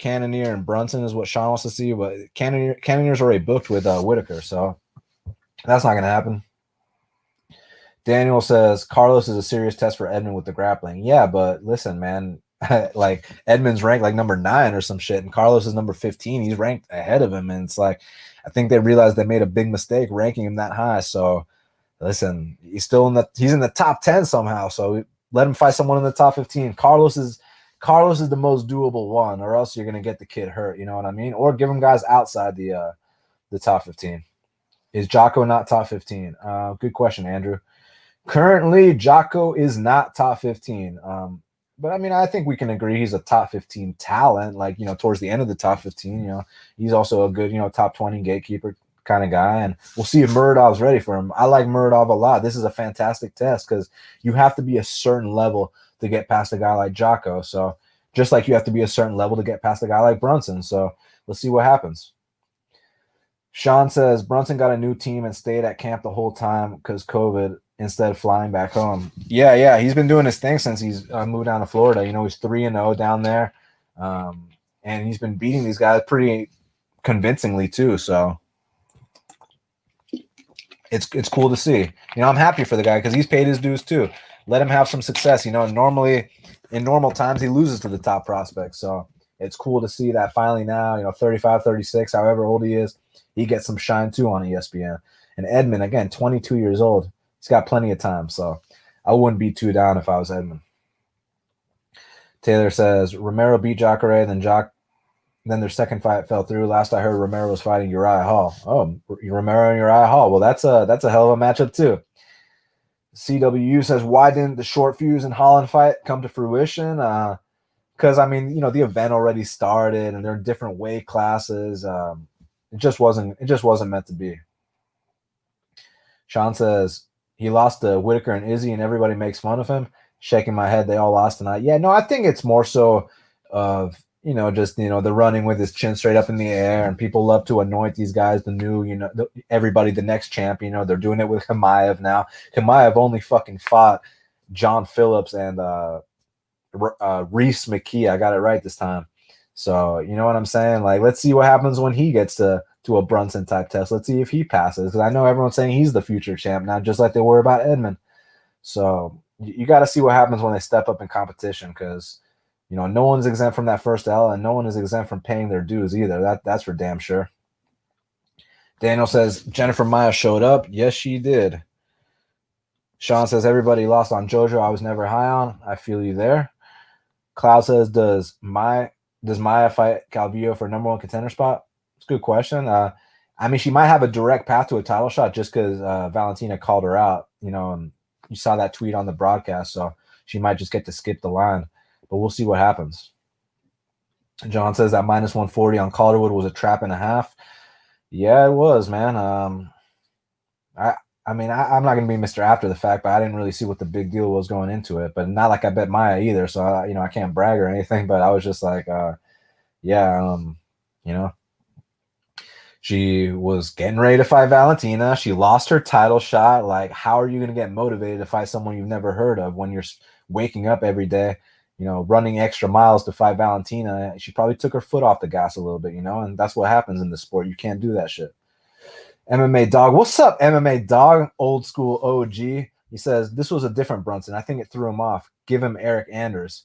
Cannonier and Brunson is what Sean wants to see, but Cannonier Cannonier's already booked with uh, Whitaker, so that's not going to happen. Daniel says Carlos is a serious test for Edmund with the grappling. Yeah, but listen, man, like Edmund's ranked like number nine or some shit, and Carlos is number 15. He's ranked ahead of him. And it's like, I think they realized they made a big mistake ranking him that high. So listen, he's still in the he's in the top 10 somehow. So let him fight someone in the top 15. Carlos is Carlos is the most doable one, or else you're gonna get the kid hurt. You know what I mean? Or give him guys outside the uh, the top 15. Is Jocko not top 15? Uh, good question, Andrew. Currently, Jocko is not top 15. Um, but I mean, I think we can agree he's a top 15 talent. Like, you know, towards the end of the top 15, you know, he's also a good, you know, top 20 gatekeeper kind of guy. And we'll see if Muradov's ready for him. I like Muradov a lot. This is a fantastic test because you have to be a certain level to get past a guy like Jocko. So just like you have to be a certain level to get past a guy like Brunson. So let's see what happens. Sean says Brunson got a new team and stayed at camp the whole time because COVID instead of flying back home. Yeah, yeah, he's been doing his thing since he's uh, moved down to Florida. You know, he's three and zero oh down there, um, and he's been beating these guys pretty convincingly too. So it's it's cool to see. You know, I'm happy for the guy because he's paid his dues too. Let him have some success. You know, normally in normal times he loses to the top prospects. So it's cool to see that finally now, you know, 35, 36, however old he is, he gets some shine too on ESPN. And Edmen, again, 22 years old, he's got plenty of time. So I wouldn't be too down if I was Edmen. Taylor says Romero beat Jacare, then Jock, then their second fight fell through. Last I heard, Romero was fighting Uriah Hall. Oh, Romero and Uriah Hall. Well, that's a that's a hell of a matchup too. CWU says, why didn't the short fuse and Holland fight come to fruition? Because uh, I mean, you know, the event already started, and there are different weight classes. Um, it just wasn't. It just wasn't meant to be. Sean says he lost to Whittaker and Izzy, and everybody makes fun of him. Shaking my head, they all lost tonight. Yeah, no, I think it's more so of you know just you know the running with his chin straight up in the air, and people love to anoint these guys the new you know the, everybody the next champ. You know they're doing it with Chimaev now. Chimaev only fucking fought John Phillips and uh, uh, Rhys McKee. I got it right this time. So you know what I'm saying? Like, let's see what happens when he gets to to a Brunson type test. Let's see if he passes because I know everyone's saying he's the future champ now, just like they were about Edmen. So you, you got to see what happens when they step up in competition because you know no one's exempt from that first L, and no one is exempt from paying their dues either. That that's for damn sure. Daniel says Jennifer Maia showed up. Yes, she did. Sean says everybody lost on JoJo. I was never high on. I feel you there. Cloud says, does my does Maia fight Calvillo for number one contender spot? It's a good question. Uh, I mean, she might have a direct path to a title shot just because uh, Valentina called her out. You know, and you saw that tweet on the broadcast, so she might just get to skip the line. But we'll see what happens. John says that minus 140 on Calderwood was a trap and a half. Yeah, it was, man. Um, I I mean, I, am not going to be Mr. After the fact, but I didn't really see what the big deal was going into it. But not like I bet Maia either, so I, you know I can't brag or anything. But I was just like, uh, yeah, um, you know, she was getting ready to fight Valentina. She lost her title shot. Like, how are you going to get motivated to fight someone you've never heard of when you're waking up every day, you know, running extra miles to fight Valentina? She probably took her foot off the gas a little bit, you know, and that's what happens in the sport. You can't do that shit. MMA Dog. What's up, MMA Dog? Old school OG. He says this was a different Brunson. I think it threw him off. Give him Eryk Anders.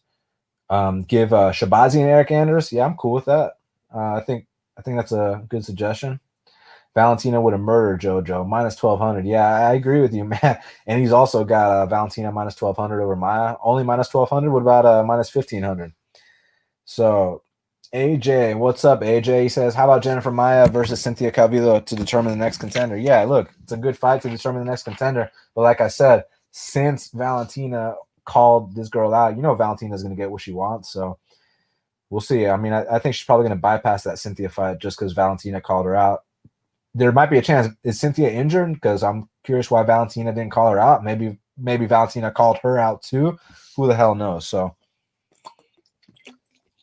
Um, give uh, Shahbazyan and Eryk Anders. Yeah, I'm cool with that. Uh, I think I think that's a good suggestion. Valentina would have murdered JoJo minus twelve hundred. Yeah, I agree with you, man. And he's also got uh, Valentina minus twelve hundred over Maia. Only minus twelve hundred. What about uh, minus fifteen hundred? So AJ, what's up, AJ? He says, How about Jennifer Maia versus Cynthia Calvillo to determine the next contender? Yeah, look, it's a good fight to determine the next contender. But like I said, since Valentina called this girl out, you know Valentina's going to get what she wants. So we'll see. I mean, I, I think she's probably going to bypass that Cynthia fight just because Valentina called her out. There might be a chance. Is Cynthia injured? Because I'm curious why Valentina didn't call her out. Maybe maybe Valentina called her out too. Who the hell knows? So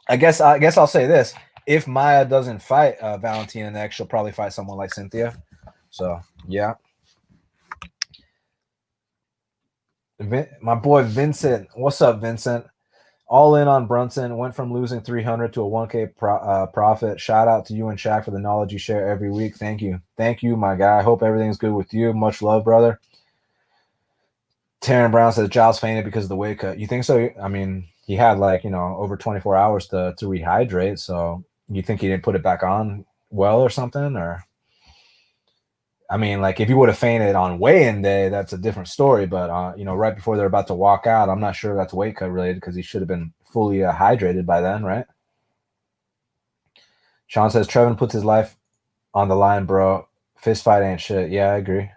I guess I guess I'll say this: if Maia doesn't fight uh, Valentina next, she'll probably fight someone like Cynthia. So yeah. My boy Vincent, what's up, Vincent? All in on Brunson. Went from losing 300 to a 1K pro- uh, profit. Shout out to you and Shaq for the knowledge you share every week. Thank you. Thank you, my guy. I hope everything's good with you. Much love, brother. Taryn Brown says Giles fainted because of the weight cut. You think so? I mean, he had like you know over 24 hours to to rehydrate. So you think he didn't put it back on well or something, or I mean, like if he would have fainted on weigh-in day, that's a different story. But uh, you know, right before they're about to walk out, I'm not sure that's weight cut related because he should have been fully uh, hydrated by then, right? Sean says Trevin puts his life on the line, bro. Fist fight ain't shit. Yeah, I agree.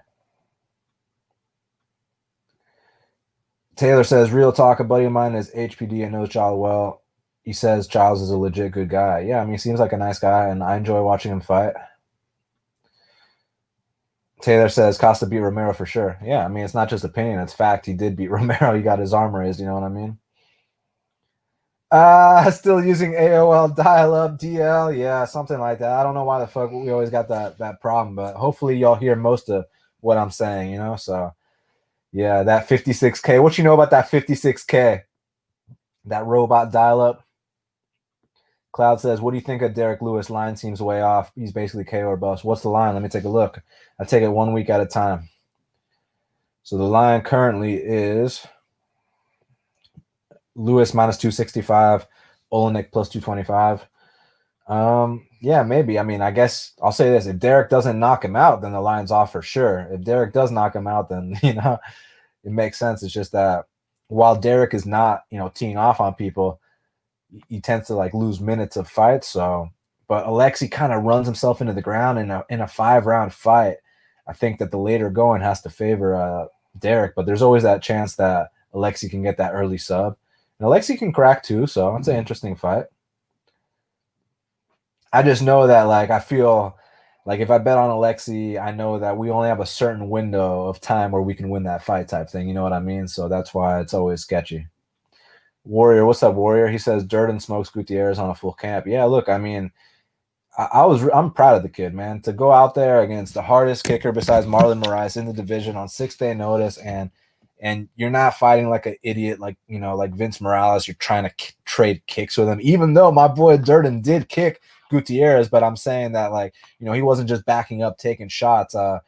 Taylor says, real talk. A buddy of mine is HPD and knows Giles well. He says Giles is a legit good guy. Yeah, I mean, he seems like a nice guy, and I enjoy watching him fight. Taylor says Costa beat Romero for sure. Yeah, I mean, it's not just opinion, it's fact. He did beat Romero. He got his arm raised, you know what I mean? Uh, still using AOL dial-up DL. Yeah, something like that. I don't know why the fuck we always got that that problem, but hopefully y'all hear most of what I'm saying, you know? So yeah, that 56K. What you know about that 56K? That robot dial-up. Cloud says, "What do you think of Derek Lewis? Line seems way off. He's basically KO or bust. What's the line? Let me take a look. I take it one week at a time. So the line currently is Lewis minus 265, Oleinik plus 225. Um, yeah, maybe. I mean, I guess I'll say this: if Derek doesn't knock him out, then the line's off for sure. If Derek does knock him out, then you know it makes sense. It's just that while Derek is not, you know, teeing off on people, he tends to like lose minutes of fights. So, but Alexi kind of runs himself into the ground in a in a five round fight. I think that the later going has to favor uh, Derek, but there's always that chance that Alexi can get that early sub. And Alexi can crack too, so it's an interesting fight. I just know that like I feel like if I bet on Alexi, I know that we only have a certain window of time where we can win that fight type thing. You know what I mean? So that's why it's always sketchy. Warrior, what's up, Warrior? He says Durden smokes Gutierrez on a full camp. Yeah, look, I mean, I, I, was I'm proud of the kid, man, to go out there against the hardest kicker besides Marlon Moraes in the division on six day notice, and and you're not fighting like an idiot, like you know, like Vince Morales. You're trying to k- trade kicks with him, even though my boy Durden did kick Gutierrez, but I'm saying that like you know he wasn't just backing up, taking shots. Uh,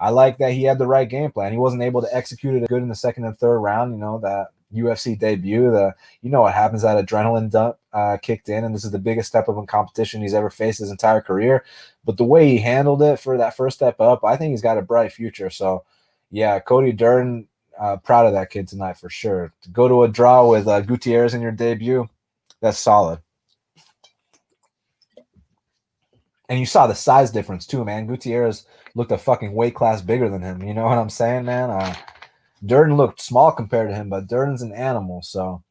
I like that he had the right game plan. He wasn't able to execute it good in the second and third round. You know that UFC debut. The you know what happens that adrenaline dump uh, kicked in, and this is the biggest step up in competition he's ever faced his entire career. But the way he handled it for that first step up, I think he's got a bright future. So, yeah, Cody Durden, uh, proud of that kid tonight for sure. To go to a draw with uh, Gutierrez in your debut, that's solid. And you saw the size difference too, man. Gutierrez looked a fucking weight class bigger than him. You know what I'm saying, man? Uh, Durden looked small compared to him, but Durden's an animal. So,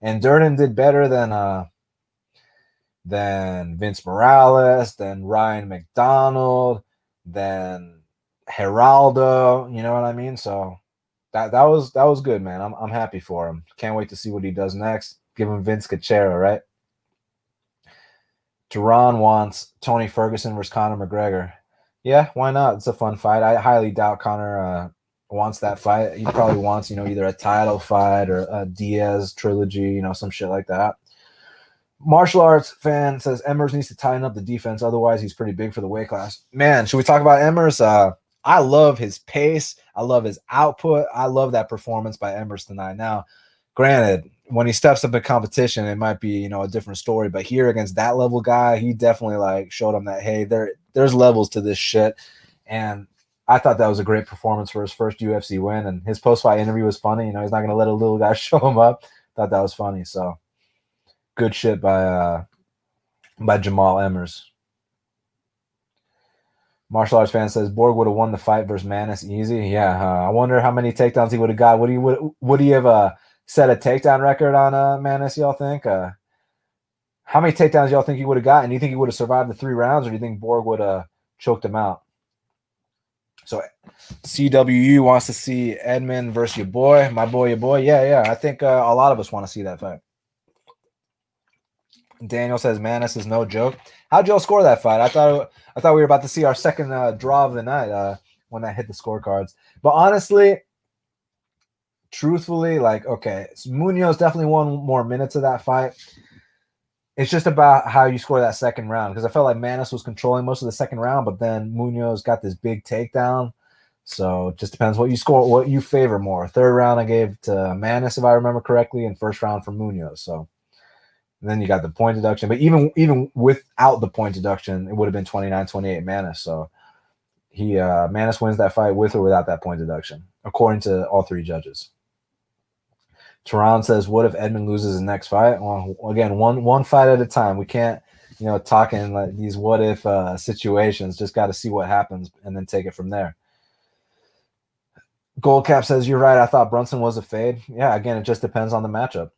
and Durden did better than uh than Vince Morales, than Ryan McDonald, than Geraldo. You know what I mean? So that that was that was good, man. I'm I'm happy for him. Can't wait to see what he does next. Give him Vince Cachero, right? Duran wants Tony Ferguson versus Conor McGregor. Yeah, why not? It's a fun fight. I highly doubt Conor uh, wants that fight. He probably wants, you know, either a title fight or a Diaz trilogy, you know, some shit like that. Martial arts fan says Emmers needs to tighten up the defense, otherwise he's pretty big for the weight class. Man, should we talk about Emmers? Uh, I love his pace. I love his output. I love that performance by Emmers tonight. Now, granted, when he steps up in competition, it might be you know a different story. But here against that level guy, he definitely like showed him that hey, there there's levels to this shit. And I thought that was a great performance for his first UFC win, and his post fight interview was funny. You know, he's not going to let a little guy show him up. Thought that was funny. So good shit by uh by Jamall Emmers. Martial arts fan says Borg would have won the fight versus Maness easy. Yeah, uh, I wonder how many takedowns he would have got. Would he would would he have uh, set a takedown record on uh, Maness? Y'all think? Uh, how many takedowns y'all think he would have gotten? Do you think he would have survived the three rounds, or do you think Borg would have choked him out? So CWU wants to see Edmen versus your boy, my boy, your boy. Yeah, yeah. I think uh, a lot of us want to see that fight. Daniel says Maness is no joke. How'd y'all score that fight? I thought I thought we were about to see our second uh, draw of the night uh, when that hit the scorecards. But honestly, truthfully, like okay, Munoz definitely won more minutes of that fight. It's just about how you score that second round because I felt like Maness was controlling most of the second round, but then Munoz got this big takedown. So it just depends what you score, what you favor more. Third round I gave to Maness, if I remember correctly, and first round for Munoz. So then you got the point deduction. But even even without the point deduction, it would have been 29-28 Maness. So he uh Maness wins that fight with or without that point deduction, according to all three judges. Tehran says, "What if Edmen loses his next fight?" Well, again, one one fight at a time. We can't, you know, talk in like these what if uh, situations. Just got to see what happens and then take it from there. Goldcap says, "You're right. I thought Brunson was a fade. Yeah, again, it just depends on the matchup."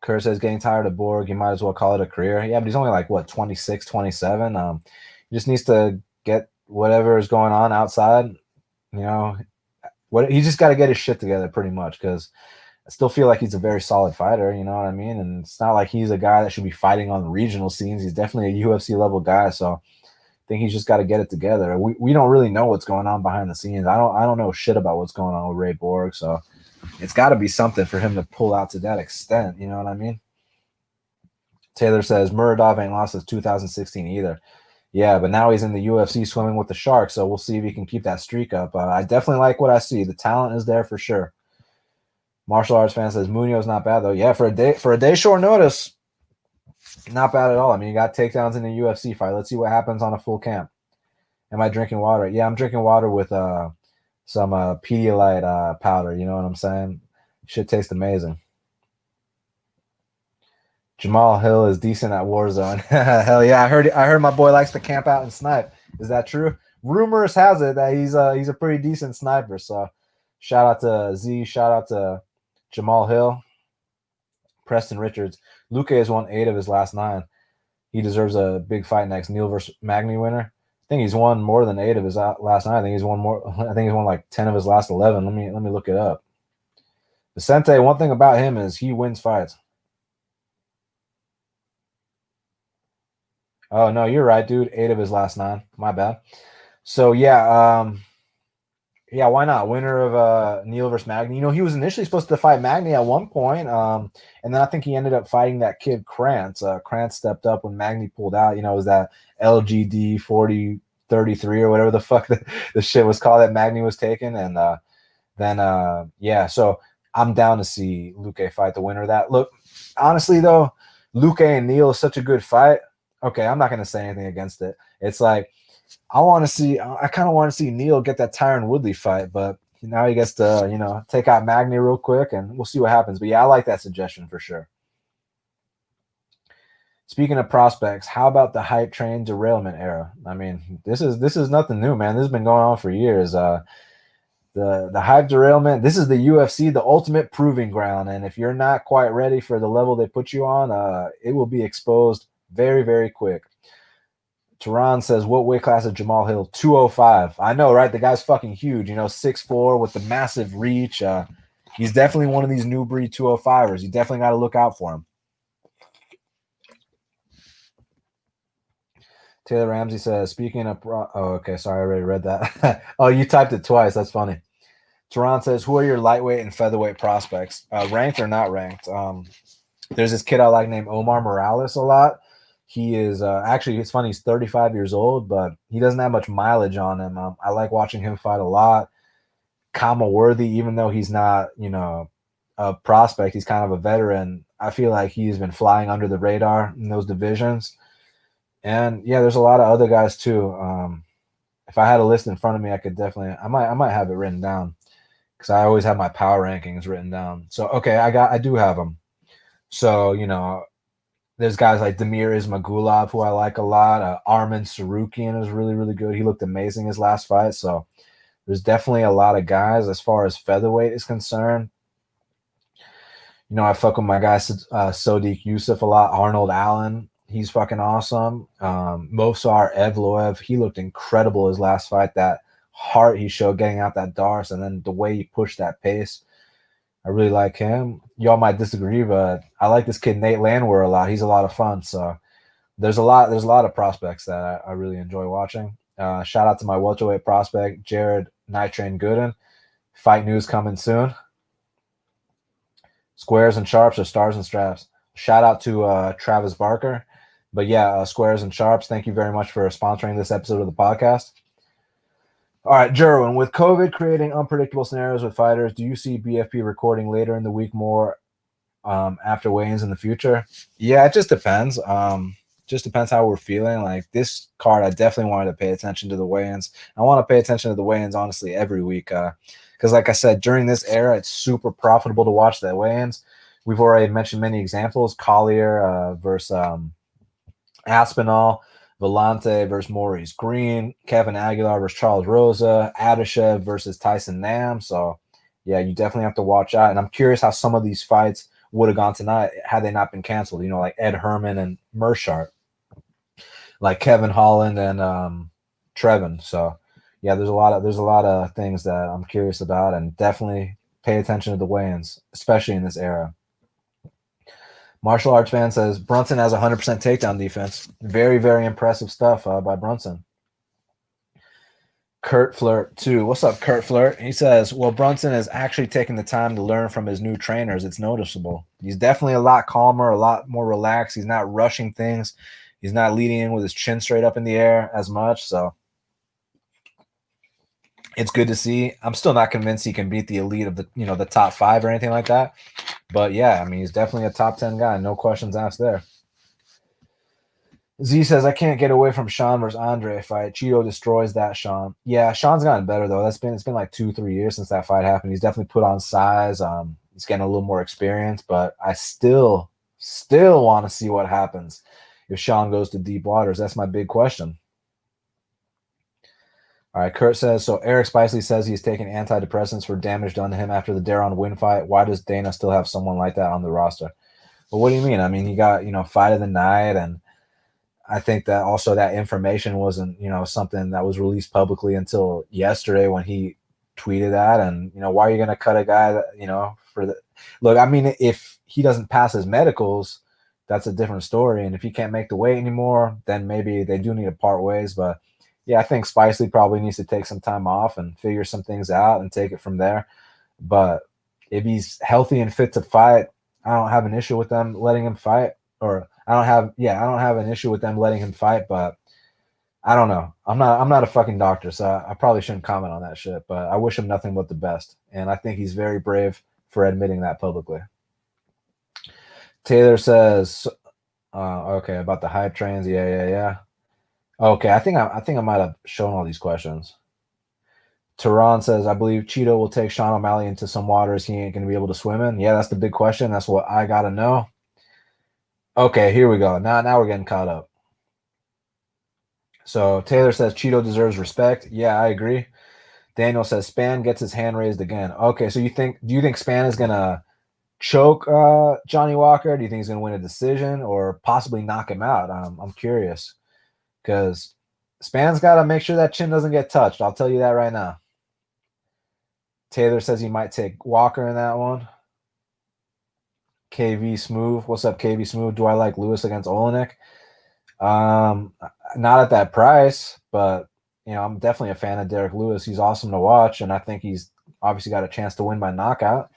Kerr says, "Getting tired of Borg. You might as well call it a career." Yeah, but he's only like what 26, 27. Um, he just needs to get whatever is going on outside. You know, what he just got to get his shit together pretty much because I still feel like he's a very solid fighter. You know what I mean? And it's not like he's a guy that should be fighting on the regional scenes. He's definitely a UFC level guy. So I think he's just got to get it together. We, we don't really know what's going on behind the scenes. I don't I don't know shit about what's going on with Ray Borg. So it's got to be something for him to pull out to that extent. You know what I mean? Taylor says Muradov ain't lost since 2016 either. Yeah, but now he's in the UFC swimming with the sharks, so we'll see if he can keep that streak up. Uh, I definitely like what I see. The talent is there for sure. Martial arts fan says Munhoz not bad though. Yeah, for a day for a day short notice, not bad at all. I mean, you got takedowns in the UFC fight. Let's see what happens on a full camp. Am I drinking water? Yeah, I'm drinking water with uh some uh Pedialyte uh powder. You know what I'm saying? Should taste amazing. Jamal Hill is decent at Warzone. Hell yeah, I heard I heard my boy likes to camp out and snipe. Is that true? Rumors has it that he's uh he's a pretty decent sniper. So shout out to Z, shout out to Jamal Hill, Preston Richards. Luque has won eight of his last nine. He deserves a big fight next. Neal versus Magny winner. I think he's won more than eight of his last nine. I think he's won more. I think he's won like ten of his last eleven. Let me let me look it up. Vicente. One thing about him is he wins fights. Oh no, you're right, dude. Eight of his last nine. My bad. So yeah, um, yeah, why not? Winner of uh Neal versus Magny. You know, he was initially supposed to fight Magny at one point, um, and then I think he ended up fighting that kid Krantz. Uh, Krantz stepped up when Magny pulled out. You know, it was that LGD 40 33 or whatever the fuck the, the shit was called that Magny was taking, and uh, then uh, yeah, so I'm down to see Luque fight the winner of that. Look, honestly though, Luque and Neal is such a good fight okay, I'm not going to say anything against it. It's like I want to see. I kind of want to see Neal get that Tyron Woodley fight, but now he gets to you know take out Magny real quick, and we'll see what happens. But yeah, I like that suggestion for sure. Speaking of prospects, how about the hype train derailment era? I mean, this is this is nothing new, man. This has been going on for years. Uh, the the hype derailment. This is the UFC, the ultimate proving ground, and if you're not quite ready for the level they put you on, uh, it will be exposed very, very quick. Tehran says, What weight class is Jamal Hill? 205. I know, right? The guy's fucking huge, you know, six four with the massive reach. Uh, he's definitely one of these new breed 205ers. You definitely got to look out for him. Taylor Ramsey says, speaking of, oh, okay, sorry, I already read that. oh, you typed it twice. That's funny. Tehran says, who are your lightweight and featherweight prospects? Uh, ranked or not ranked? Um, there's this kid I like named Omar Morales a lot. He is uh, actually it's funny. He's 35 years old, but he doesn't have much mileage on him. Um, I like watching him fight a lot. Khama Worthy, even though he's not you know a prospect, he's kind of a veteran. I feel like he's been flying under the radar in those divisions. And yeah, there's a lot of other guys too. Um, if I had a list in front of me, I could definitely I might I might have it written down because I always have my power rankings written down. So okay, I got I do have them. So you know, there's guys like Damir Ismagulov who I like a lot. Uh, Arman Tsarukyan is really really good. He looked amazing his last fight. So there's definitely a lot of guys as far as featherweight is concerned. You know, I fuck with my guy uh, Sodiq Yusuff a lot. Arnold Allen, he's fucking awesome. Um, Movsar Evloev, he looked incredible his last fight. That heart he showed getting out that D'Arce, and then the way he pushed that pace. I really like him. Y'all might disagree, but I like this kid Nate Landwehr a lot. He's a lot of fun. So there's a lot there's a lot of prospects that I, I really enjoy watching. Uh, shout out to my welterweight prospect Jared Nitrain Gooden. Fight news coming soon. Squares and sharps or stars and straps. Shout out to uh, Travis Barker. But yeah, uh, squares and sharps. Thank you very much for sponsoring this episode of the podcast. All right, Jerwin, with COVID creating unpredictable scenarios with fighters, do you see BFP recording later in the week more um, after weigh-ins in the future? Yeah, it just depends. Um, just depends how we're feeling. Like this card, I definitely wanted to pay attention to the weigh-ins. I want to pay attention to the weigh-ins honestly every week. Uh, because, like I said, during this era, it's super profitable to watch the weigh-ins. We've already mentioned many examples: Collier uh, versus um, Aspinall, Villante versus Maurice Greene, Kevin Aguilar versus Charles Rosa, Adashev versus Tyson Nam. So, yeah, you definitely have to watch out. And I'm curious how some of these fights would have gone tonight had they not been canceled. You know, like Ed Herman and Meerschaert, like Kevin Holland and um, Trevin. So, yeah, there's a lot of there's a lot of things that I'm curious about, and definitely pay attention to the weigh-ins, especially in this era. Martial arts fan says Brunson has 100% takedown defense. Very, very impressive stuff uh, by Brunson. Kurt Flirt too. What's up, Kurt Flirt? He says, "Well, Brunson is actually taking the time to learn from his new trainers. It's noticeable. He's definitely a lot calmer, a lot more relaxed. He's not rushing things. He's not leading in with his chin straight up in the air as much. So it's good to see. I'm still not convinced he can beat the elite of the you know the top five or anything like that. But yeah, I mean he's definitely a top ten guy. No questions asked there. Z says I can't get away from Sean versus Andre fight. Chito destroys that Sean. Yeah, Sean's gotten better though. That's been it's been like two three years since that fight happened. He's definitely put on size. Um, he's getting a little more experience, but I still still want to see what happens if Sean goes to deep waters. That's my big question. All right, Kurt says so. Eric Spicely says he's taking antidepressants for damage done to him after the Deron Winn fight. Why does Dana still have someone like that on the roster? Well, what do you mean? I mean, he got you know fight of the night, and I think that also that information wasn't you know something that was released publicly until yesterday when he tweeted that. And you know, why are you going to cut a guy that you know for the look? I mean, if he doesn't pass his medicals, that's a different story. And if he can't make the weight anymore, then maybe they do need to part ways, but yeah, I think Spicely probably needs to take some time off and figure some things out and take it from there. But if he's healthy and fit to fight, I don't have an issue with them letting him fight. Or I don't have yeah, I don't have an issue with them letting him fight, but I don't know. I'm not I'm not a fucking doctor, so I, I probably shouldn't comment on that shit. But I wish him nothing but the best. And I think he's very brave for admitting that publicly. Taylor says, uh, okay, about the hype trains. Yeah, yeah, yeah. Okay, I think I, I think I might have shown all these questions. Tehran says, I believe Chito will take Sean O'Malley into some waters he ain't going to be able to swim in. Yeah, that's the big question. That's what I got to know. Okay, here we go. Now, now we're getting caught up. So Taylor says Chito deserves respect. Yeah, I agree. Daniel says Spann gets his hand raised again. Okay, so you think do you think Spann is gonna choke uh, Johnny Walker? Do you think he's gonna win a decision or possibly knock him out? Um, I'm curious because Spann's got to make sure that chin doesn't get touched. I'll tell you that right now. Taylor says he might take Walker in that one. KV Smooth. What's up, KV Smooth? Do I like Lewis against Oleinik? Um, not at that price, but you know, I'm definitely a fan of Derek Lewis. He's awesome to watch, and I think he's obviously got a chance to win by knockout.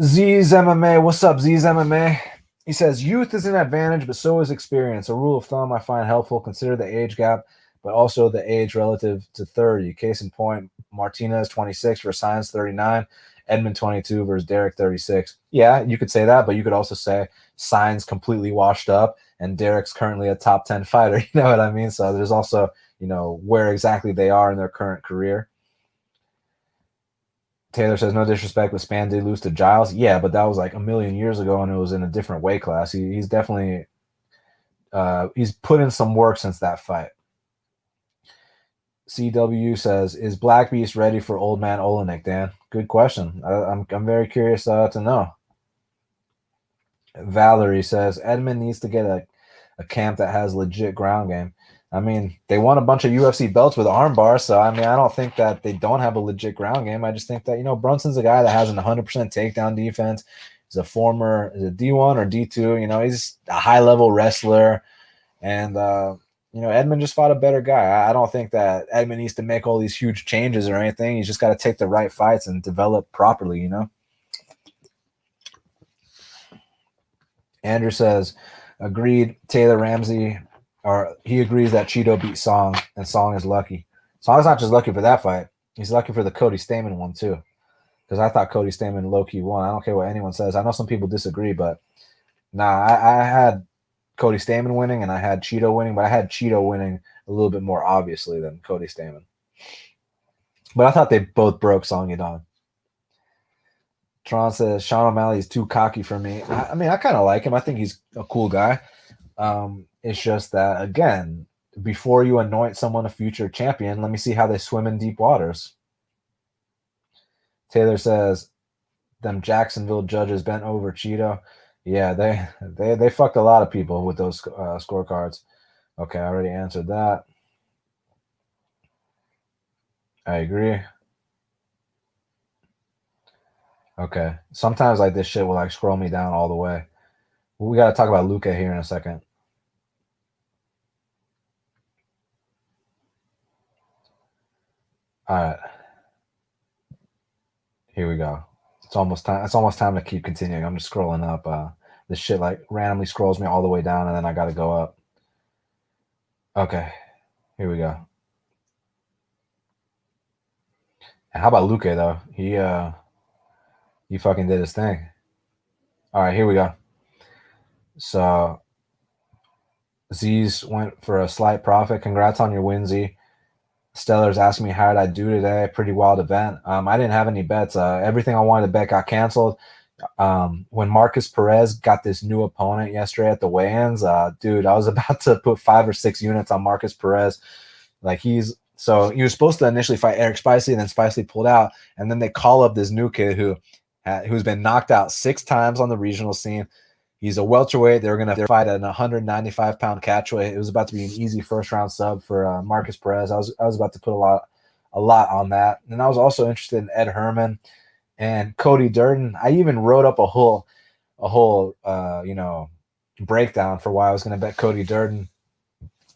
Z's MMA. What's up, Z's MMA? He says youth is an advantage, but so is experience. A rule of thumb I find helpful. Consider the age gap, but also the age relative to 30. Case in point, Martinez 26 versus Saenz 39, Edmen 22 versus Derek 36. Yeah, you could say that, but you could also say Saenz completely washed up and Derek's currently a top 10 fighter. You know what I mean? So there's also, you know, where exactly they are in their current career. Taylor says no disrespect, but Spann did lose to Giles. Yeah, but that was like a million years ago, and it was in a different weight class. He, he's definitely uh, he's put in some work since that fight. CW says, "Is Black Beast ready for Old Man Oleinik?" Dan, good question. I, am I'm, I'm very curious uh, to know. Valerie says Edmund needs to get a, a camp that has legit ground game. I mean, they won a bunch of UFC belts with armbar, so I mean, I don't think that they don't have a legit ground game. I just think that you know Brunson's a guy that has an 100% takedown defense. He's a former is a D1 or D2. You know, he's a high level wrestler, and uh, you know Edmen just fought a better guy. I don't think that Edmen needs to make all these huge changes or anything. He's just got to take the right fights and develop properly. You know. Andrew says, agreed. Taylor Ramsey or he agrees that Chito beat Song and Song is lucky. Song's not just lucky for that fight; he's lucky for the Cody Stamann one too. Because I thought Cody Stamann low key won. I don't care what anyone says. I know some people disagree, but nah, I, I had Cody Stamann winning and I had Chito winning, but I had Chito winning a little bit more obviously than Cody Stamann. But I thought they both broke Song Yadong. Tron says Sean O'Malley is too cocky for me. I, I mean, I kind of like him. I think he's a cool guy. Um, it's just that again, before you anoint someone a future champion, let me see how they swim in deep waters. Taylor says, "Them Jacksonville judges bent over Chito. Yeah, they they they fucked a lot of people with those uh, scorecards. Okay, I already answered that. I agree. Okay. Sometimes like this shit will like scroll me down all the way. We got to talk about Luque here in a second. All right. Here we go. It's almost time. It's almost time to keep continuing. I'm just scrolling up. Uh, this shit like randomly scrolls me all the way down, and then I got to go up. Okay. Here we go. And how about Luque though? He uh he fucking did his thing. All right, here we go. So Z's went for a slight profit. Congrats on your win, Z. Stellar's asking me how did I do today? Pretty wild event. Um, I didn't have any bets. Uh, everything I wanted to bet got canceled. Um, when Markus Perez got this new opponent yesterday at the weigh-ins, uh, dude, I was about to put five or six units on Markus Perez. Like he's so he was supposed to initially fight Eric Spicely, and then Spicely pulled out, and then they call up this new kid who who's been knocked out six times on the regional scene. He's a welterweight. They were going to fight at a 195 pound catchweight. It was about to be an easy first round sub for uh, Markus Perez. I was I was about to put a lot a lot on that, and I was also interested in Ed Herman and Cody Durden. I even wrote up a whole a whole uh, you know breakdown for why I was going to bet Cody Durden,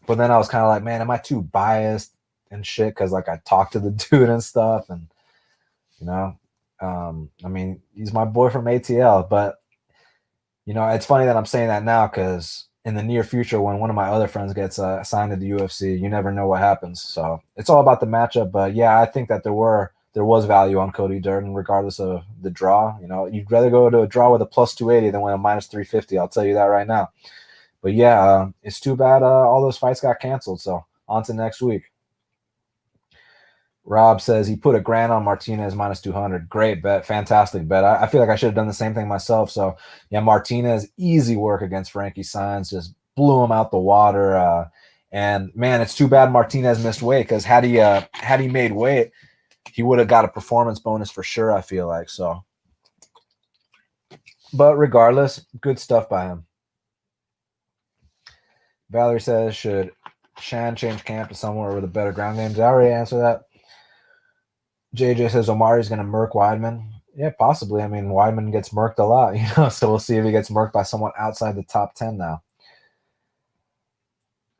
but then I was kind of like, man, am I too biased and shit? Because like I talked to the dude and stuff, and you know, um, I mean, he's my boy from ATL, but you know, it's funny that I'm saying that now because in the near future, when one of my other friends gets uh, signed to the UFC, you never know what happens. So it's all about the matchup. But yeah, I think that there were there was value on Cody Durden, regardless of the draw. You know, you'd rather go to a draw with a plus 280 than win a minus 350. I'll tell you that right now. But yeah, uh, it's too bad uh, all those fights got canceled. So on to next week. Rob says he put a grand on Martinez minus 200. Great bet. Fantastic bet. I, I, feel like I should have done the same thing myself. So, yeah, Martinez, easy work against Frankie Saenz. Just blew him out the water. Uh, and man, it's too bad Martinez missed weight because had he uh, had he made weight, he would have got a performance bonus for sure. I feel like so. But regardless, good stuff by him. Valerie says, should Shan change camp to somewhere with a better ground game? Did I already answer that? JJ says Omari's going to murk Weidman. Yeah, possibly. I mean, Weidman gets murked a lot, you know, so we'll see if he gets murked by someone outside the top 10 now.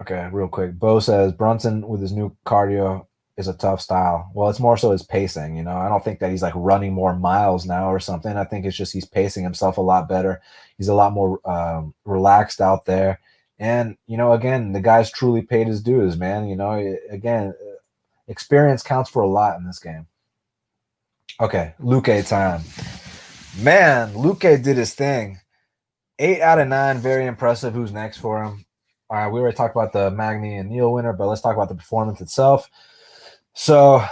Okay, real quick. Bo says Brunson with his new cardio is a tough style. Well, it's more so his pacing, you know. I don't think that he's like running more miles now or something. I think it's just he's pacing himself a lot better. He's a lot more um, relaxed out there. And, you know, again, the guy's truly paid his dues, man. You know, again, experience counts for a lot in this game. Okay, Luque time. Man, Luque did his thing. Eight out of nine, very impressive. Who's next for him? All right, we already talked about the Magny and Neal winner, but let's talk about the performance itself. So,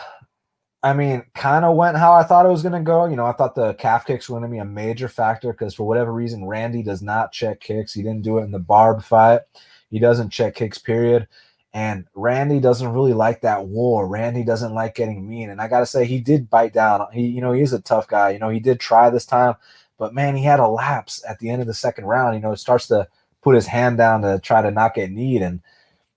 I mean, kind of went how I thought it was going to go. You know, I thought the calf kicks were going to be a major factor because for whatever reason, Randy does not check kicks. He didn't do it in the Barb fight. He doesn't check kicks, period. And Randy doesn't really like that war. Randy doesn't like getting mean. And I got to say, he did bite down. He, you know, he's a tough guy. You know, he did try this time, but man, he had a lapse at the end of the second round. You know, it starts to put his hand down to try to not get kneed. And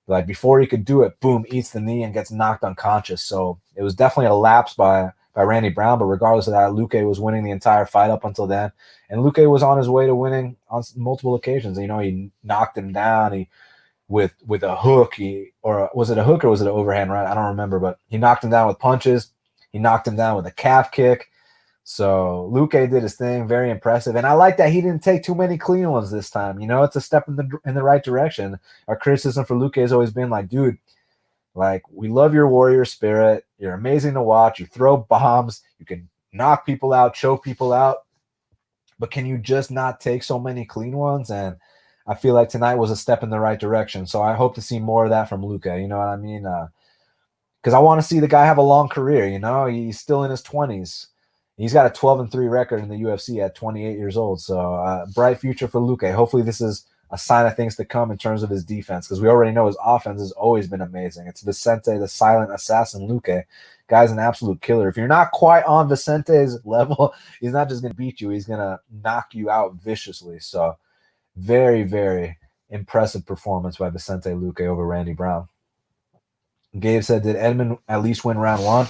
like before he could do it, boom, eats the knee and gets knocked unconscious. So it was definitely a lapse by by Randy Brown. But regardless of that, Luque was winning the entire fight up until then. And Luque was on his way to winning on multiple occasions. You know, he knocked him down. He with with a hook. He or was it a hook or was it an overhand right? I don't remember, but he knocked him down with punches. He knocked him down with a calf kick. So Luque did his thing, very impressive, and I like that he didn't take too many clean ones this time. You know, it's a step in the in the right direction. Our criticism for Luque has always been like, dude, like we love your warrior spirit. You're amazing to watch. You throw bombs. You can knock people out, choke people out, but can you just not take so many clean ones? And I feel like tonight was a step in the right direction. So I hope to see more of that from Luque. You know what I mean? Uh, because I want to see the guy have a long career. You know, he's still in his twenties. He's got a 12 and 3 record in the UFC at 28 years old. So, uh, bright future for Luque. Hopefully, this is a sign of things to come in terms of his defense because we already know his offense has always been amazing. It's Vicente, the silent assassin Luque. Guy's an absolute killer. If you're not quite on Vicente's level, he's not just going to beat you, he's going to knock you out viciously. So, very, very impressive performance by Vicente Luque over Randy Brown. Gabe said, "Did Edmen at least win round one?"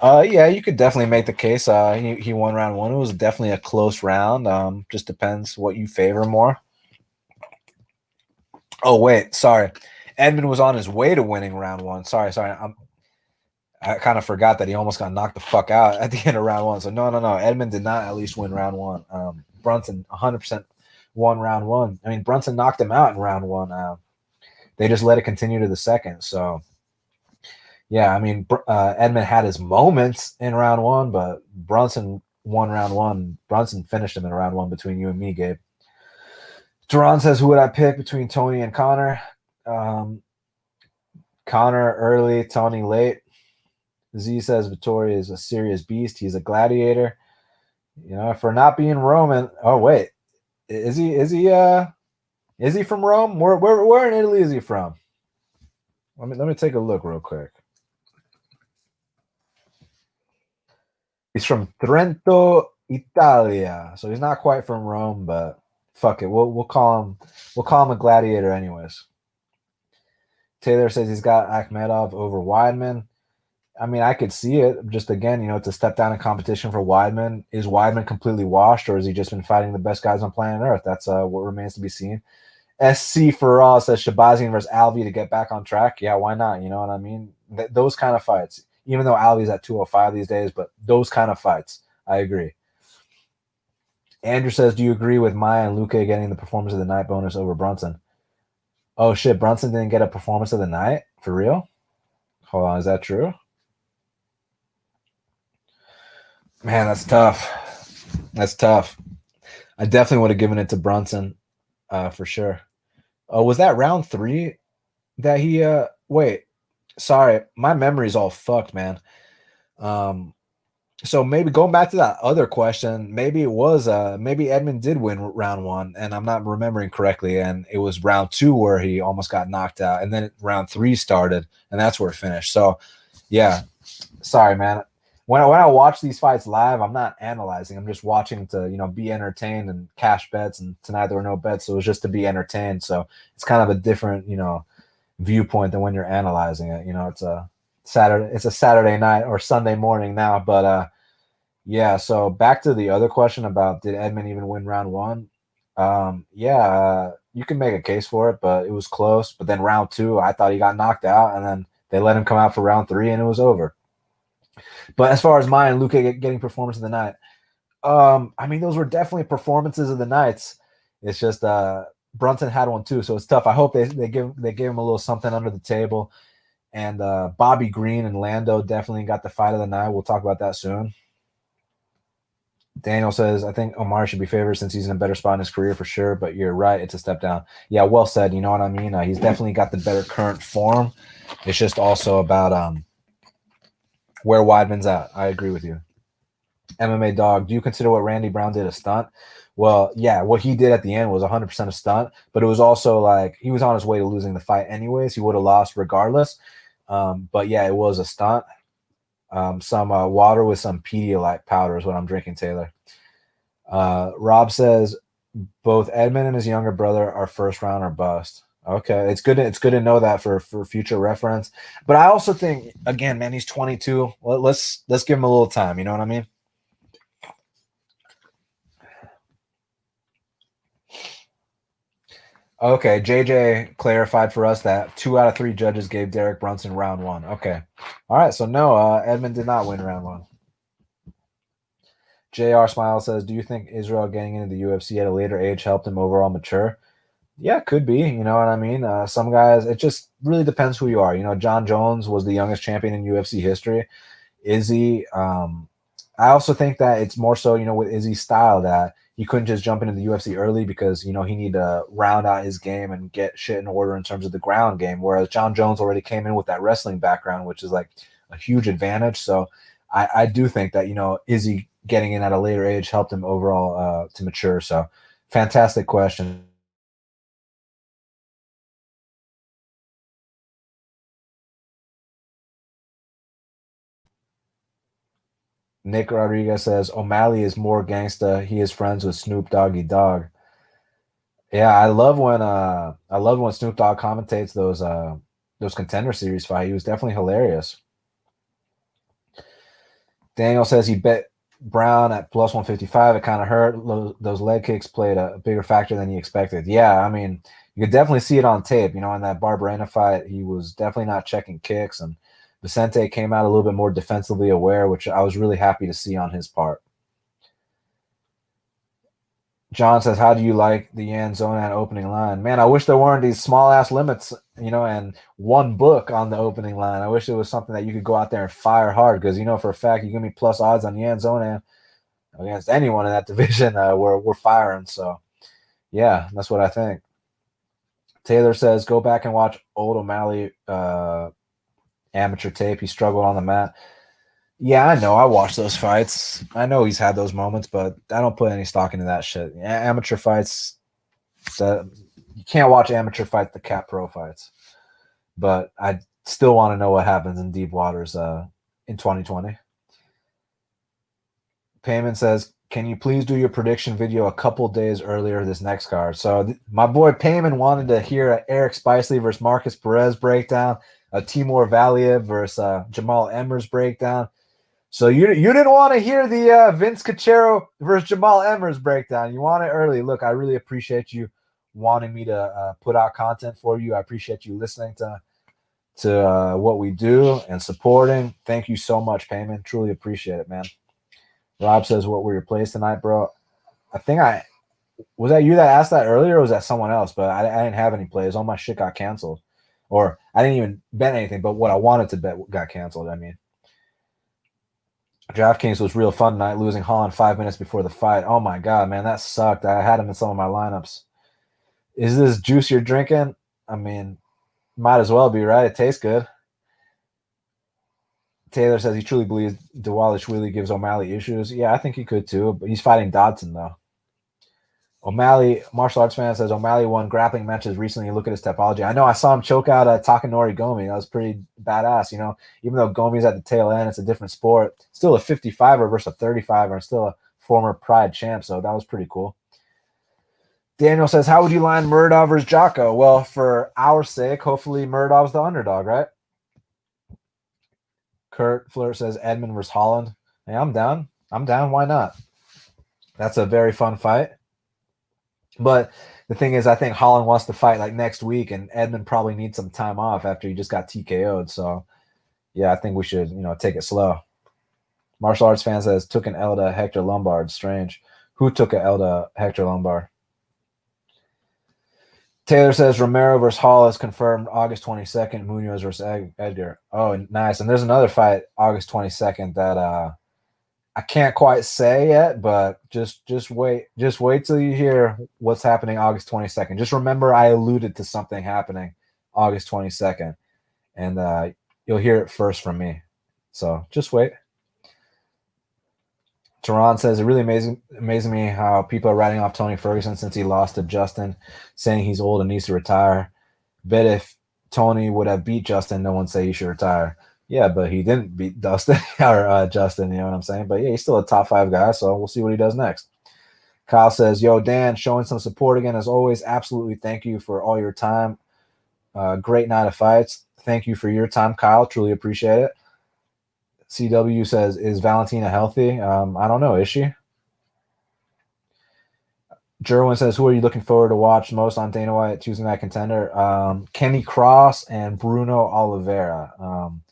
Uh, yeah, you could definitely make the case. Uh, he, he won round one. It was definitely a close round. Um, just depends what you favor more. Oh wait, sorry, Edmen was on his way to winning round one. Sorry, sorry, I'm. I kind of forgot that he almost got knocked the fuck out at the end of round one. So no, no, no. Edmen did not at least win round one. Um, Brunson 100 percent won round one. I mean, Brunson knocked him out in round one. Uh, they just let it continue to the second. So yeah, I mean, uh, Edmen had his moments in round one, but Brunson won round one. Brunson finished him in round one between you and me, Gabe. Duran says, "Who would I pick between Tony and Conor? Um, Conor early, Tony late. Z says Vettori is a serious beast. He's a gladiator. You know, for not being Roman. Oh wait, is he? Is he? Uh, is he from Rome? Where, where, where in Italy is he from? Let me let me take a look real quick. He's from Trento, Italia. So he's not quite from Rome, but fuck it. We'll we'll call him we'll call him a gladiator anyways. Taylor says he's got Akhmedov over Weidman. I mean, I could see it. Just again, you know, it's a step down in competition for Weidman. Is Weidman completely washed, or has he just been fighting the best guys on planet Earth? That's uh, what remains to be seen. SC for all says Shahbazyan versus Alvey to get back on track. Yeah, why not? You know what I mean? Th- those kind of fights even though Ali's at 205 these days, but those kind of fights, I agree. Andrew says, Do you agree with Maia and Luque getting the performance of the night bonus over Brunson? Oh shit, Brunson didn't get a performance of the night? For real? Hold on, is that true? Man, that's tough. That's tough. I definitely would have given it to Brunson, uh, for sure. Oh, was that round three that he uh wait, sorry, my memory's all fucked, man. Um, so maybe going back to that other question, maybe it was uh maybe Edmen did win round one, and I'm not remembering correctly, and it was round two where he almost got knocked out, and then round three started, and that's where it finished. So, yeah, sorry, man. When I, when I watch these fights live, I'm not analyzing. I'm just watching to you know be entertained and cash bets. And tonight there were no bets, so it was just to be entertained. So it's kind of a different you know viewpoint than when you're analyzing it. You know, it's a Saturday, it's a Saturday night or Sunday morning now. But uh yeah, so back to the other question about did Edmen even win round one? Um, yeah, uh, you can make a case for it, but it was close. But then round two, I thought he got knocked out, and then they let him come out for round three, and it was over. But as far as mine, Luque getting performance of the night, um, I mean, those were definitely performances of the nights. It's just uh Brunson had one too, so it's tough. I hope they they give they gave him a little something under the table. And uh, Bobby Green and Lando definitely got the fight of the night. We'll talk about that soon. Daniel says, I think Omar should be favored since he's in a better spot in his career for sure. But you're right, it's a step down. Yeah, well said. You know what I mean? Uh, he's definitely got the better current form. It's just also about um where Weidman's at. I agree with you. MMA dog, do you consider what Randy Brown did a stunt? Well, yeah, what he did at the end was 100% a stunt, but it was also like he was on his way to losing the fight anyways. He would have lost regardless. Um, but yeah, it was a stunt. Um, some uh, water with some Pedialyte powder is what I'm drinking, Taylor. Uh, Rob says both Edmen and his younger brother are first round or bust. Okay, it's good. To, it's good to know that for for future reference. But I also think, again, man, he's 22. Let, let's let's give him a little time. You know what I mean? Okay, JJ clarified for us that two out of three judges gave Derek Brunson round one. Okay, all right. So no, uh, Edmen did not win round one. Jr. Smile says, "Do you think Israel getting into the UFC at a later age helped him overall mature?" Yeah, could be. You know what I mean? Uh, some guys, it just really depends who you are. You know, Jon Jones was the youngest champion in UFC history. Izzy, um, I also think that it's more so, you know, with Izzy's style that he couldn't just jump into the UFC early because you know he needed to round out his game and get shit in order in terms of the ground game. Whereas Jon Jones already came in with that wrestling background, which is like a huge advantage. So I, I do think that you know Izzy getting in at a later age helped him overall uh, to mature. So fantastic question. Nick Rodriguez says O'Malley is more gangsta. He is friends with Snoop Doggy Dogg. Yeah, I love when uh I love when Snoop Dogg commentates those uh those contender series fight. He was definitely hilarious. Daniel says he bet Brown at plus 155. It kind of hurt. Those leg kicks played a bigger factor than he expected. Yeah, I mean, you could definitely see it on tape. You know, in that Barberena fight, he was definitely not checking kicks and – Vicente came out a little bit more defensively aware, which I was really happy to see on his part. John says, How do you like the Yan Xiaonan opening line? Man, I wish there weren't these small ass limits, you know, and one book on the opening line. I wish it was something that you could go out there and fire hard because, you know, for a fact, you give me plus odds on Yan Xiaonan against anyone in that division. Uh, we're, we're firing. So, yeah, that's what I think. Taylor says, Go back and watch Old O'Malley uh, amateur tape. He struggled on the mat. Yeah, I know. I watched those fights. I know he's had those moments, but I don't put any stock into that shit. Amateur fights, that you can't watch amateur fight the cat pro fights. But I still want to know what happens in deep waters uh, in 2020. Payman says, "Can you please do your prediction video a couple days earlier this next card?" So th- my boy Payman wanted to hear Eric Spicely versus Markus Perez breakdown a Timur Valiev versus uh, Jamall Emmers breakdown. So you you didn't want to hear the uh, Vince Cachero versus Jamall Emmers breakdown. You want it early. Look, I really appreciate you wanting me to uh, put out content for you. I appreciate you listening to to uh, what we do and supporting. Thank you so much, Payman. Truly appreciate it, man. Rob says, "What were your plays tonight, bro?" I think I was that you that asked that earlier, or was that someone else? But I, I didn't have any plays. All my shit got canceled or I didn't even bet anything, but what I wanted to bet got canceled. I mean, DraftKings was real fun tonight, losing Holland five minutes before the fight. Oh my god, man, that sucked. I had him in some of my lineups. Is this juice you're drinking? I mean, might as well be right. It tastes good. Taylor says he truly believes Dvalishvili gives O'Malley issues. Yeah, I think he could too, but he's fighting Dodson though. O'Malley, martial arts fan says O'Malley won grappling matches recently. Look at his topology. I know I saw him choke out uh, Takanori Gomi. That was pretty badass. You know, even though Gomi's at the tail end, it's a different sport. Still a 55er versus a 35er, and still a former Pride champ. So that was pretty cool. Daniel says, How would you line Muradov versus Jocko? Well, for our sake, hopefully Muradov's the underdog, right? Kurt Flirt says Edmen versus Holland. Hey, I'm down. I'm down. Why not? That's a very fun fight. But the thing is, I think Holland wants to fight like next week, and Edmen probably needs some time off after he just got TKO'd. So, yeah, I think we should, you know, take it slow. Martial arts fan says took an to Hector Lombard. Strange. Who took an to Hector Lombard? Taylor says Romero versus Hall is confirmed August 22nd. Munoz versus Edgar. Oh, nice. And there's another fight August 22nd that uh I can't quite say yet, but just just wait, just wait till you hear what's happening August 22nd. Just remember I alluded to something happening August 22nd, and uh, you'll hear it first from me. So just wait. Tehran says it really amazing amazing me how people are writing off Tony Ferguson since he lost to Justin, saying he's old and needs to retire. Bet if Tony would have beat Justin, no one say he should retire. Yeah, but he didn't beat Dustin or uh, Justin. You know what I'm saying? But yeah, he's still a top five guy. So we'll see what he does next. Kyle says, "Yo, Dan, showing some support again as always. Absolutely, thank you for all your time. Uh, great night of fights. Thank you for your time, Kyle. Truly appreciate it." CW says, "Is Valentina healthy? Um, I don't know. Is she?" Jerwin says, "Who are you looking forward to watch most on Dana White Tuesday Night Contender?" Um, Kenny Cross and Bruno Oliveira. Um,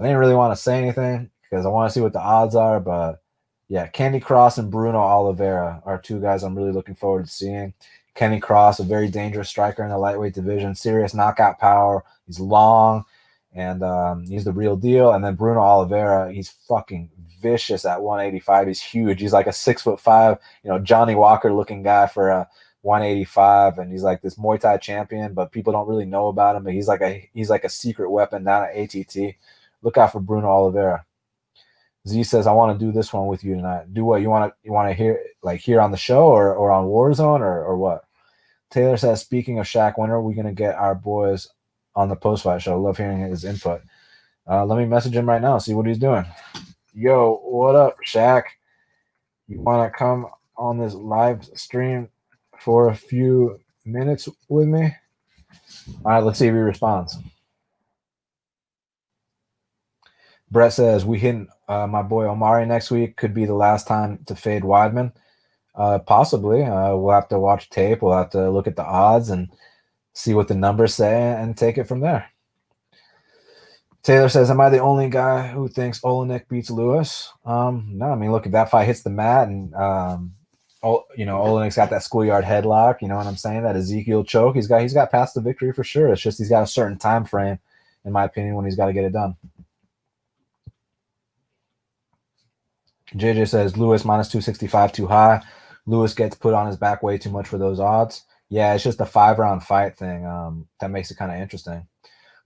I didn't really want to say anything because I want to see what the odds are. But yeah, Kenny Cross and Bruno Oliveira are two guys I'm really looking forward to seeing. Kenny Cross, a very dangerous striker in the lightweight division, serious knockout power. He's long, and um, he's the real deal. And then Bruno Oliveira, he's fucking vicious at 185. He's huge. He's like a six foot five, you know, Johnny Walker looking guy for a 185, and he's like this Muay Thai champion, but people don't really know about him. But he's like a he's like a secret weapon down at ATT. Look out for Bruno Oliveira. Z says, "I want to do this one with you tonight. Do what you want to you want to hear like here on the show or or on Warzone or or what?" Taylor says, "Speaking of Shaq, when are we gonna get our boys on the post fight show? Love hearing his input. Uh, let me message him right now. See what he's doing. Yo, what up, Shaq? You want to come on this live stream for a few minutes with me? All right, let's see if he responds." Brett says we hit uh, my boy Omari next week. Could be the last time to fade Weidman. Uh, possibly. Uh, we'll have to watch tape. We'll have to look at the odds and see what the numbers say and take it from there. Taylor says, "Am I the only guy who thinks Oleinik beats Lewis?" Um, no, I mean, look if that fight hits the mat and um, oh, you know, Oleinik's got that schoolyard headlock. You know what I'm saying? That Ezekiel choke. He's got he's got past the victory for sure. It's just he's got a certain time frame, in my opinion, when he's got to get it done. JJ says Lewis minus 265 too high. Lewis gets put on his back way too much for those odds. Yeah, it's just a five round fight thing. Um, that makes it kind of interesting.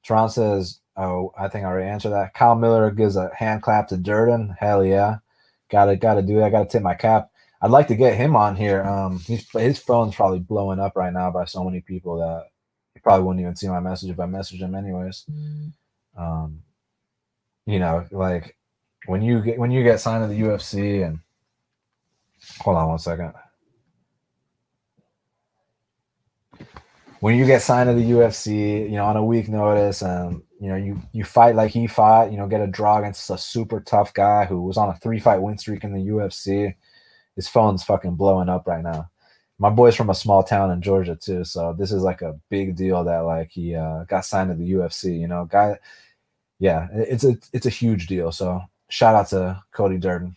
Tron says, Oh, I think I already answered that. Kyle Miller gives a hand clap to Durden. Hell yeah. Gotta gotta do that. Gotta tip my cap. I'd like to get him on here. Um, he's, his phone's probably blowing up right now by so many people that he probably wouldn't even see my message if I message him anyways. Um, you know, like when you get when you get signed to the UFC and hold on one second. When you get signed to the UFC, you know, on a week notice, and you know, you you fight like he fought, you know, get a draw against a super tough guy who was on a three fight win streak in the UFC. His phone's fucking blowing up right now. My boy's from a small town in Georgia too, so this is like a big deal that like he uh, got signed to the UFC. You know, guy, yeah, it's a it's a huge deal. So shout out to Cody Durden.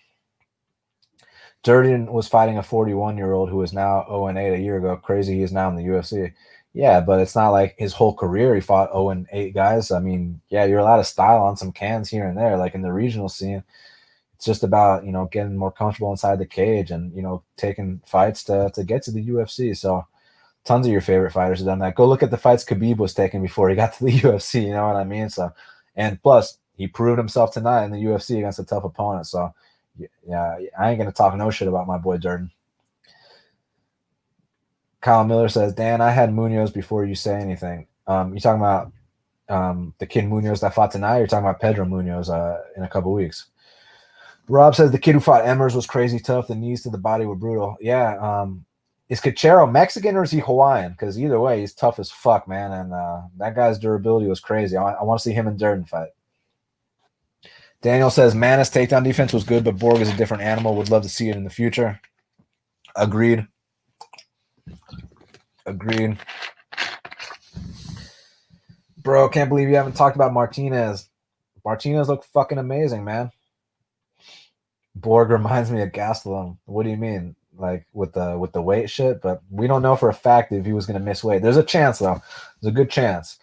Durden was fighting a 41 year old who is now 0 and 8 a year ago. Crazy he is now in the UFC. Yeah, but it's not like his whole career he fought 0 and 8 guys. I mean, yeah, you're allowed to style on some cans here and there, like in the regional scene. It's just about, you know, getting more comfortable inside the cage and, you know, taking fights to, to get to the UFC. So tons of your favorite fighters have done that. Go look at the fights Khabib was taking before he got to the UFC, you know what I mean? So and plus he proved himself tonight in the UFC against a tough opponent. So, yeah, I ain't gonna talk no shit about my boy Durden. Kyle Miller says, Dan, I had Munoz before you say anything. Um, you talking about um, the kid Munoz that fought tonight? you're talking about Pedro Munoz uh, in a couple weeks. Rob says the kid who fought Emmers was crazy tough. The knees to the body were brutal. Yeah. Um, is Cachero Mexican or is he Hawaiian? Because either way, he's tough as fuck, man. And uh, that guy's durability was crazy. I, I want to see him and Durden fight. Daniel says Maness takedown defense was good, but Borg is a different animal. Would love to see it in the future. Agreed. Agreed. Bro, can't believe you haven't talked about Martinez. Martinez looked fucking amazing, man. Borg reminds me of Gastelum. What do you mean? Like with the with the weight shit? But we don't know for a fact if he was gonna miss weight. There's a chance though. There's a good chance.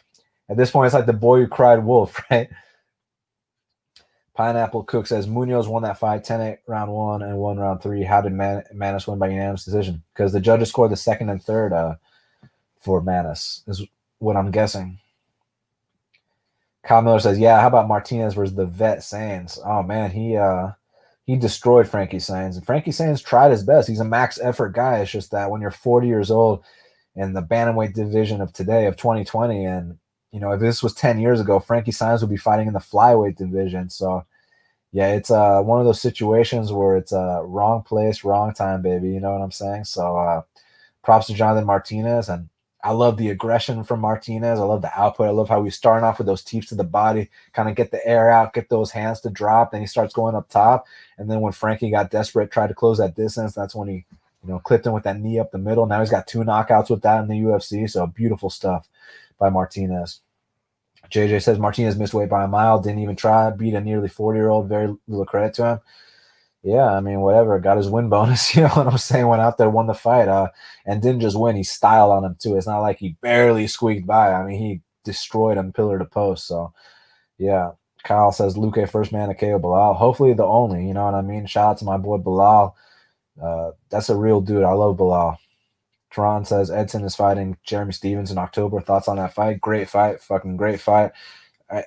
At this point, it's like the boy who cried wolf, right? Pineapple Cook says Munoz won that fight 10 8 round one and one round three. How did Man- Maness win by unanimous decision? Because the judges scored the second and third uh, for Maness, is what I'm guessing. Kyle Miller says, Yeah, how about Martinez versus the vet Saenz? Oh man, he uh he destroyed Frankie Saenz, And Frankie Saenz tried his best. He's a max effort guy. It's just that when you're 40 years old in the bantamweight division of today of 2020 and you know, if this was 10 years ago, Frankie Saenz would be fighting in the flyweight division. So, yeah, it's uh, one of those situations where it's a uh, wrong place, wrong time, baby. You know what I'm saying? So, uh, props to Jonathan Martinez. And I love the aggression from Martinez. I love the output. I love how he's starting off with those teeps to the body, kind of get the air out, get those hands to drop. Then he starts going up top. And then when Frankie got desperate, tried to close that distance, that's when he, you know, clipped him with that knee up the middle. Now he's got two knockouts with that in the UFC. So beautiful stuff by Martinez. JJ says Martinez missed weight by a mile, didn't even try, beat a nearly 40 year old. Very little credit to him. Yeah, I mean, whatever. Got his win bonus. You know what I'm saying? Went out there, won the fight, uh, and didn't just win. He styled on him too. It's not like he barely squeaked by. I mean, he destroyed him pillar to post. So, Yeah. Kyle says Luque first man to KO Belal. Hopefully the only, you know what I mean? Shout out to my boy Belal. Uh, that's a real dude. I love Belal. Tron says Edson is fighting Jeremy Stephens in October. Thoughts on that fight? Great fight. Fucking great fight.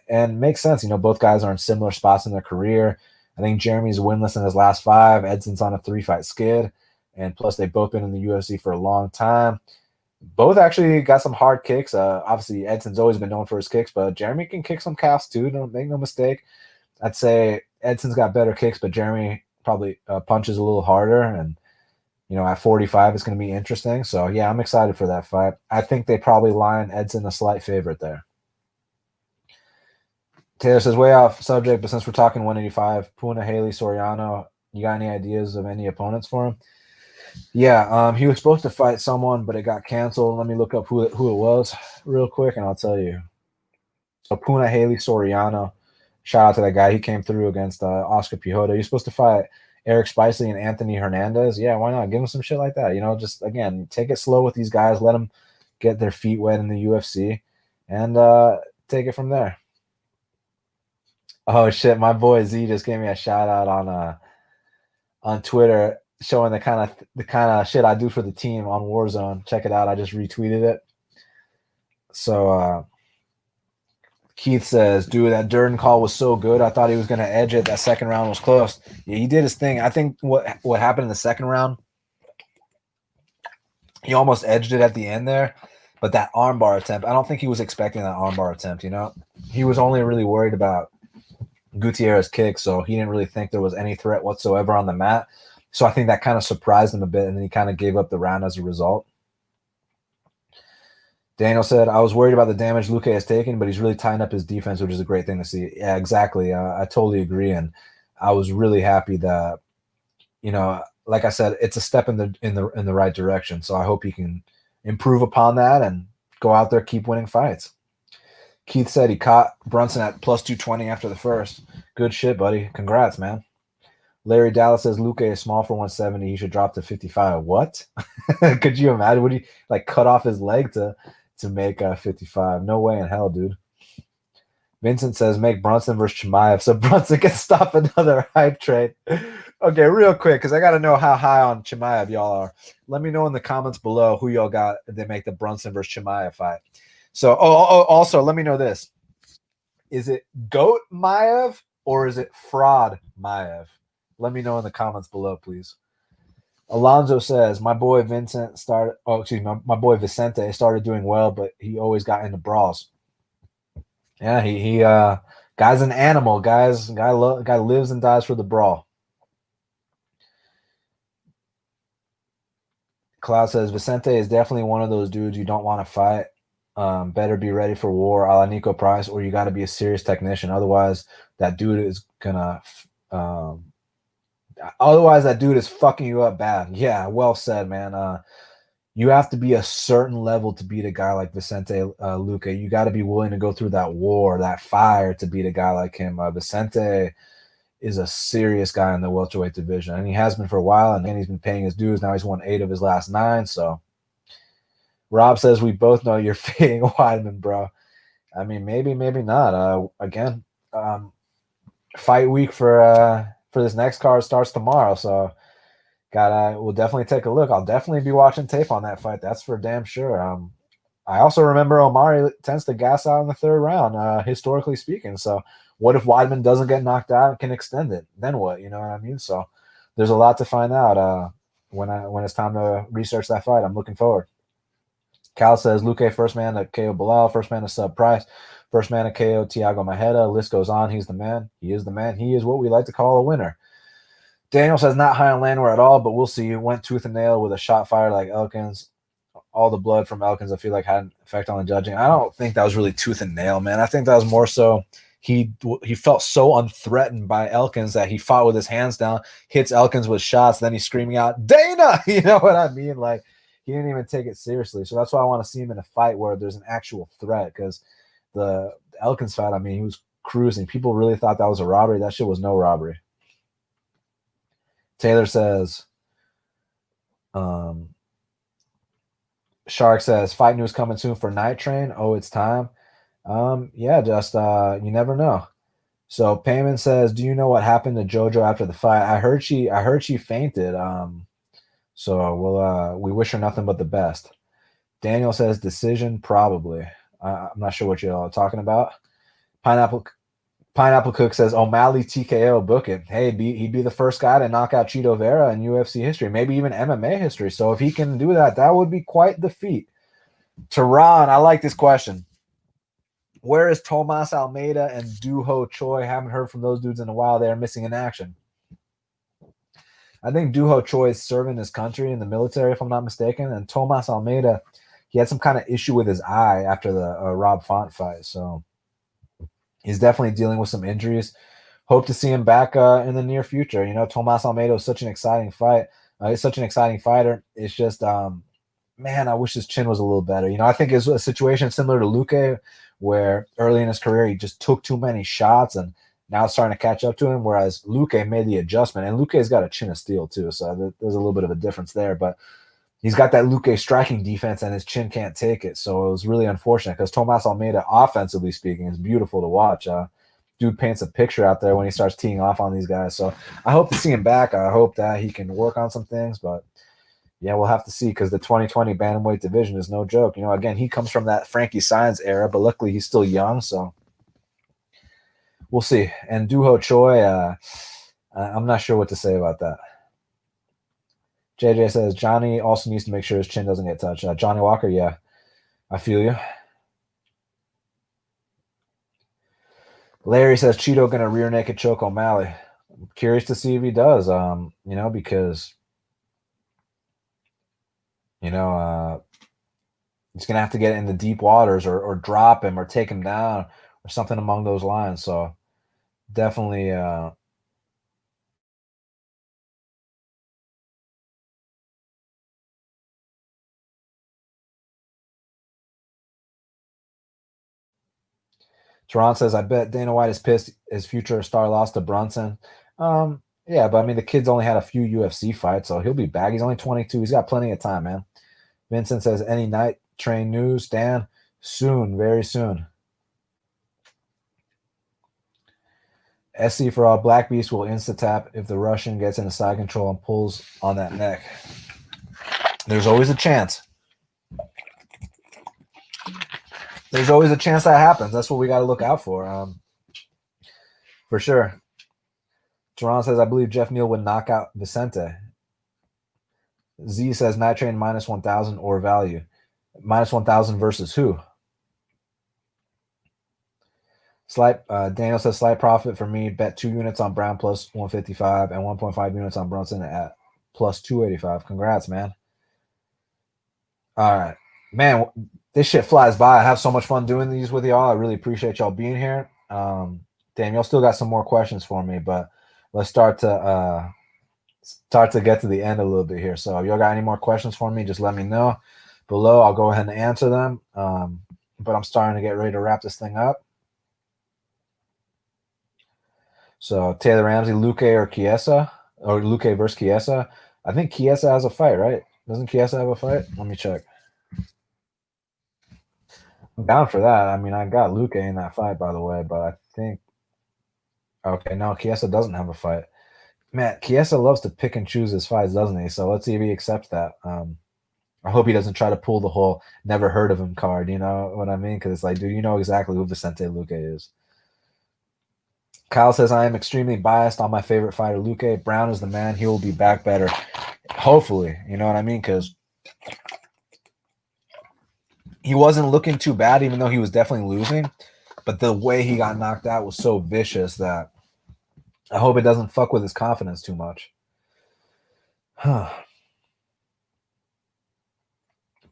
And makes sense. You know, both guys are in similar spots in their career. I think Jeremy's winless in his last five. Edson's on a three fight skid. And plus, they've both been in the UFC for a long time both actually got some hard kicks. Uh, obviously, Edson's always been known for his kicks, but Jeremy can kick some calves too. Don't make no mistake. I'd say Edson's got better kicks, but Jeremy probably uh, punches a little harder. And, you know, at 45, it's going to be interesting. So, yeah, I'm excited for that fight. I think they probably line Edson a slight favorite there. Taylor says, way off subject, but since we're talking 185, Punahele Soriano, you got any ideas of any opponents for him? Yeah, um, he was supposed to fight someone, but it got canceled. Let me look up who it, who it was real quick, and I'll tell you. So Punahele Soriano, shout out to that guy. He came through against uh, Oskar Piechota. He's supposed to fight Eric Spicely and Anthony Hernandez. Yeah, why not? Give them some shit like that. You know, just again, take it slow with these guys. Let them get their feet wet in the UFC, and uh, take it from there. Oh shit, my boy Z just gave me a shout out on uh on Twitter showing the kind of the kind of shit I do for the team on Warzone. Check it out. I just retweeted it. So uh Keith says, dude, that Durden call was so good. I thought he was gonna edge it. That second round was close. Yeah, he did his thing. I think what what happened in the second round, he almost edged it at the end there. But that armbar attempt, I don't think he was expecting that armbar attempt, you know. He was only really worried about Gutierrez kick, so he didn't really think there was any threat whatsoever on the mat. So I think that kind of surprised him a bit, and then he kind of gave up the round as a result. Daniel said, I was worried about the damage Luque has taken, but he's really tying up his defense, which is a great thing to see. Yeah, exactly. Uh, I totally agree. And I was really happy that, you know, like I said, it's a step in the in the in the right direction. So I hope he can improve upon that and go out there, keep winning fights. Keith said he caught Brunson at plus 220 after the first. Good shit, buddy. Congrats, man. Larry Dallas says Luque is small for 170. He should drop to 55. What? Could you imagine? Would he like cut off his leg to to make uh, 55? No way in hell, dude. Vincent says make Brunson versus Chimaev so Brunson can stop another hype train. Okay, real quick, because I got to know how high on Chimaev y'all are. Let me know in the comments below who y'all got they make the Brunson versus Chimaev fight. So, oh, oh, oh, also let me know this: is it Goat Maev or is it Fraud Maev? Let me know in the comments below, please. Alonzo says, My boy Vincent started, oh, excuse me, my, boy Vicente started doing well, but he always got into brawls. Yeah, he, he, uh, guy's an animal, guys. Guy, lo- guy lives and dies for the brawl. Cloud says, Vicente is definitely one of those dudes you don't want to fight. Um, better be ready for war a la Niko Price, or you got to be a serious technician. Otherwise, that dude is gonna um, Otherwise, that dude is fucking you up bad. Yeah, well said, man. Uh, you have to be a certain level to beat a guy like Vicente uh, Luque. You got to be willing to go through that war, that fire to beat a guy like him. Uh, Vicente is a serious guy in the welterweight division, and he has been for a while. And he's been paying his dues. Now he's won eight of his last nine. So, Rob says we both know you're fading Weidman, bro. I mean, maybe, maybe not. Uh, again, um, fight week for uh, for this next card starts tomorrow. So gotta we'll definitely take a look. I'll definitely be watching tape on that fight. That's for damn sure. Um I also remember Omari tends to gas out in the third round, uh, historically speaking. So what if Weidman doesn't get knocked out and can extend it? Then what? You know what I mean? So there's a lot to find out uh, when I when it's time to research that fight. I'm looking forward. Cal says Luque first man to KO Belal, first man to sub price. First man to KO Thiago Marreta. List goes on. He's the man. He is the man. He is what we like to call a winner. Daniel says not high on Landwehr at all, but we'll see. Went tooth and nail with a shot fired like Elkins. All the blood from Elkins, I feel like had an effect on the judging. I don't think that was really tooth and nail, man. I think that was more so he he felt so unthreatened by Elkins that he fought with his hands down, hits Elkins with shots, then he's screaming out Dana. You know what I mean? Like he didn't even take it seriously. So that's why I want to see him in a fight where there's an actual threat because the Elkins fight, I mean, he was cruising. People really thought that was a robbery. That shit was no robbery. Taylor says, um, Shark says, fight news coming soon for Night Train. Oh, it's time. Um, yeah, just uh, you never know. So Payman says, "Do you know what happened to JoJo after the fight? I heard she, I heard she fainted. Um, so we'll, uh, we wish her nothing but the best." Daniel says, "Decision, probably. Uh, I'm not sure what you're talking about." Pineapple, Pineapple Cook says, "O'Malley TKO, book it. Hey, be, he'd be the first guy to knock out Chito Vera in UFC history, maybe even MMA history. So if he can do that, that would be quite the feat." Tehran, I like this question. Where is Thomas Almeida and Doo Ho Choi? Haven't heard from those dudes in a while. They're missing in action. I think Doo Ho Choi is serving his country in the military, if I'm not mistaken. And Thomas Almeida, he had some kind of issue with his eye after the uh, Rob Font fight. So he's definitely dealing with some injuries. Hope to see him back uh, in the near future. You know, Thomas Almeida is such an exciting fight. Uh, he's such an exciting fighter. It's just, um, man, I wish his chin was a little better. You know, I think it's a situation similar to Luque, where early in his career he just took too many shots and now it's starting to catch up to him. Whereas Luque made the adjustment, and Luque's got a chin of steel too, so there's a little bit of a difference there. But he's got that Luque striking defense, and his chin can't take it. So it was really unfortunate because Thomas Almeida, offensively speaking, is beautiful to watch. Uh, dude paints a picture out there when he starts teeing off on these guys. So I hope to see him back. I hope that he can work on some things, but yeah, we'll have to see because the 2020 bantamweight division is no joke. You know, again, he comes from that Frankie Saenz era, but luckily he's still young, so we'll see. And Doo Ho Choi, uh, I'm not sure what to say about that. JJ says Johnny also needs to make sure his chin doesn't get touched. Uh, Johnny Walker, yeah, I feel you. Larry says Chito gonna rear naked choke O'Malley. I'm curious to see if he does. Um, you know, because you know, uh, he's gonna have to get in the deep waters or, or drop him or take him down or something along those lines. So definitely uh, Tehran says, I bet Dana White is pissed his future star lost to Brunson. Um, yeah, but I mean, the kid's only had a few UFC fights, so he'll be back. He's only 22. He's got plenty of time, man. Vincent says, any night train news, Dan? Soon, very soon. SC for all Black Beast will insta tap if the Russian gets into side control and pulls on that neck. There's always a chance. There's always a chance that happens. That's what we got to look out for. Um, for sure. Tehran says, I believe Geoff Neal would knock out Vicente. Z says, Night Train minus 1,000 or value. Minus 1,000 versus who? Slight uh, Daniel says slight profit for me. Bet two units on Brown plus 155 and 1.5 units on Brunson at plus 285. Congrats, man. All right. Man, this shit flies by. I have so much fun doing these with y'all. I really appreciate y'all being here. Um, damn, y'all still got some more questions for me, but let's start to uh start to get to the end a little bit here. So y'all got any more questions for me, just let me know below. I'll go ahead and answer them. Um, but I'm starting to get ready to wrap this thing up. So Taylor Ramsey, Luque or Chiesa, or Luque versus Chiesa. I think Chiesa has a fight, right? Doesn't Chiesa have a fight? Let me check. I'm down for that. I mean, I got Luque in that fight, by the way, but I think okay, no, Chiesa doesn't have a fight. Man, Chiesa loves to pick and choose his fights, doesn't he? So let's see if he accepts that. Um, I hope he doesn't try to pull the whole "never heard of him" card. You know what I mean? Because it's like, dude, you know exactly who Vicente Luque is. Kyle says, I am extremely biased on my favorite fighter, Luque. Brown is the man. He will be back better. Hopefully. You know what I mean? Because he wasn't looking too bad, even though he was definitely losing. But the way he got knocked out was so vicious that I hope it doesn't fuck with his confidence too much.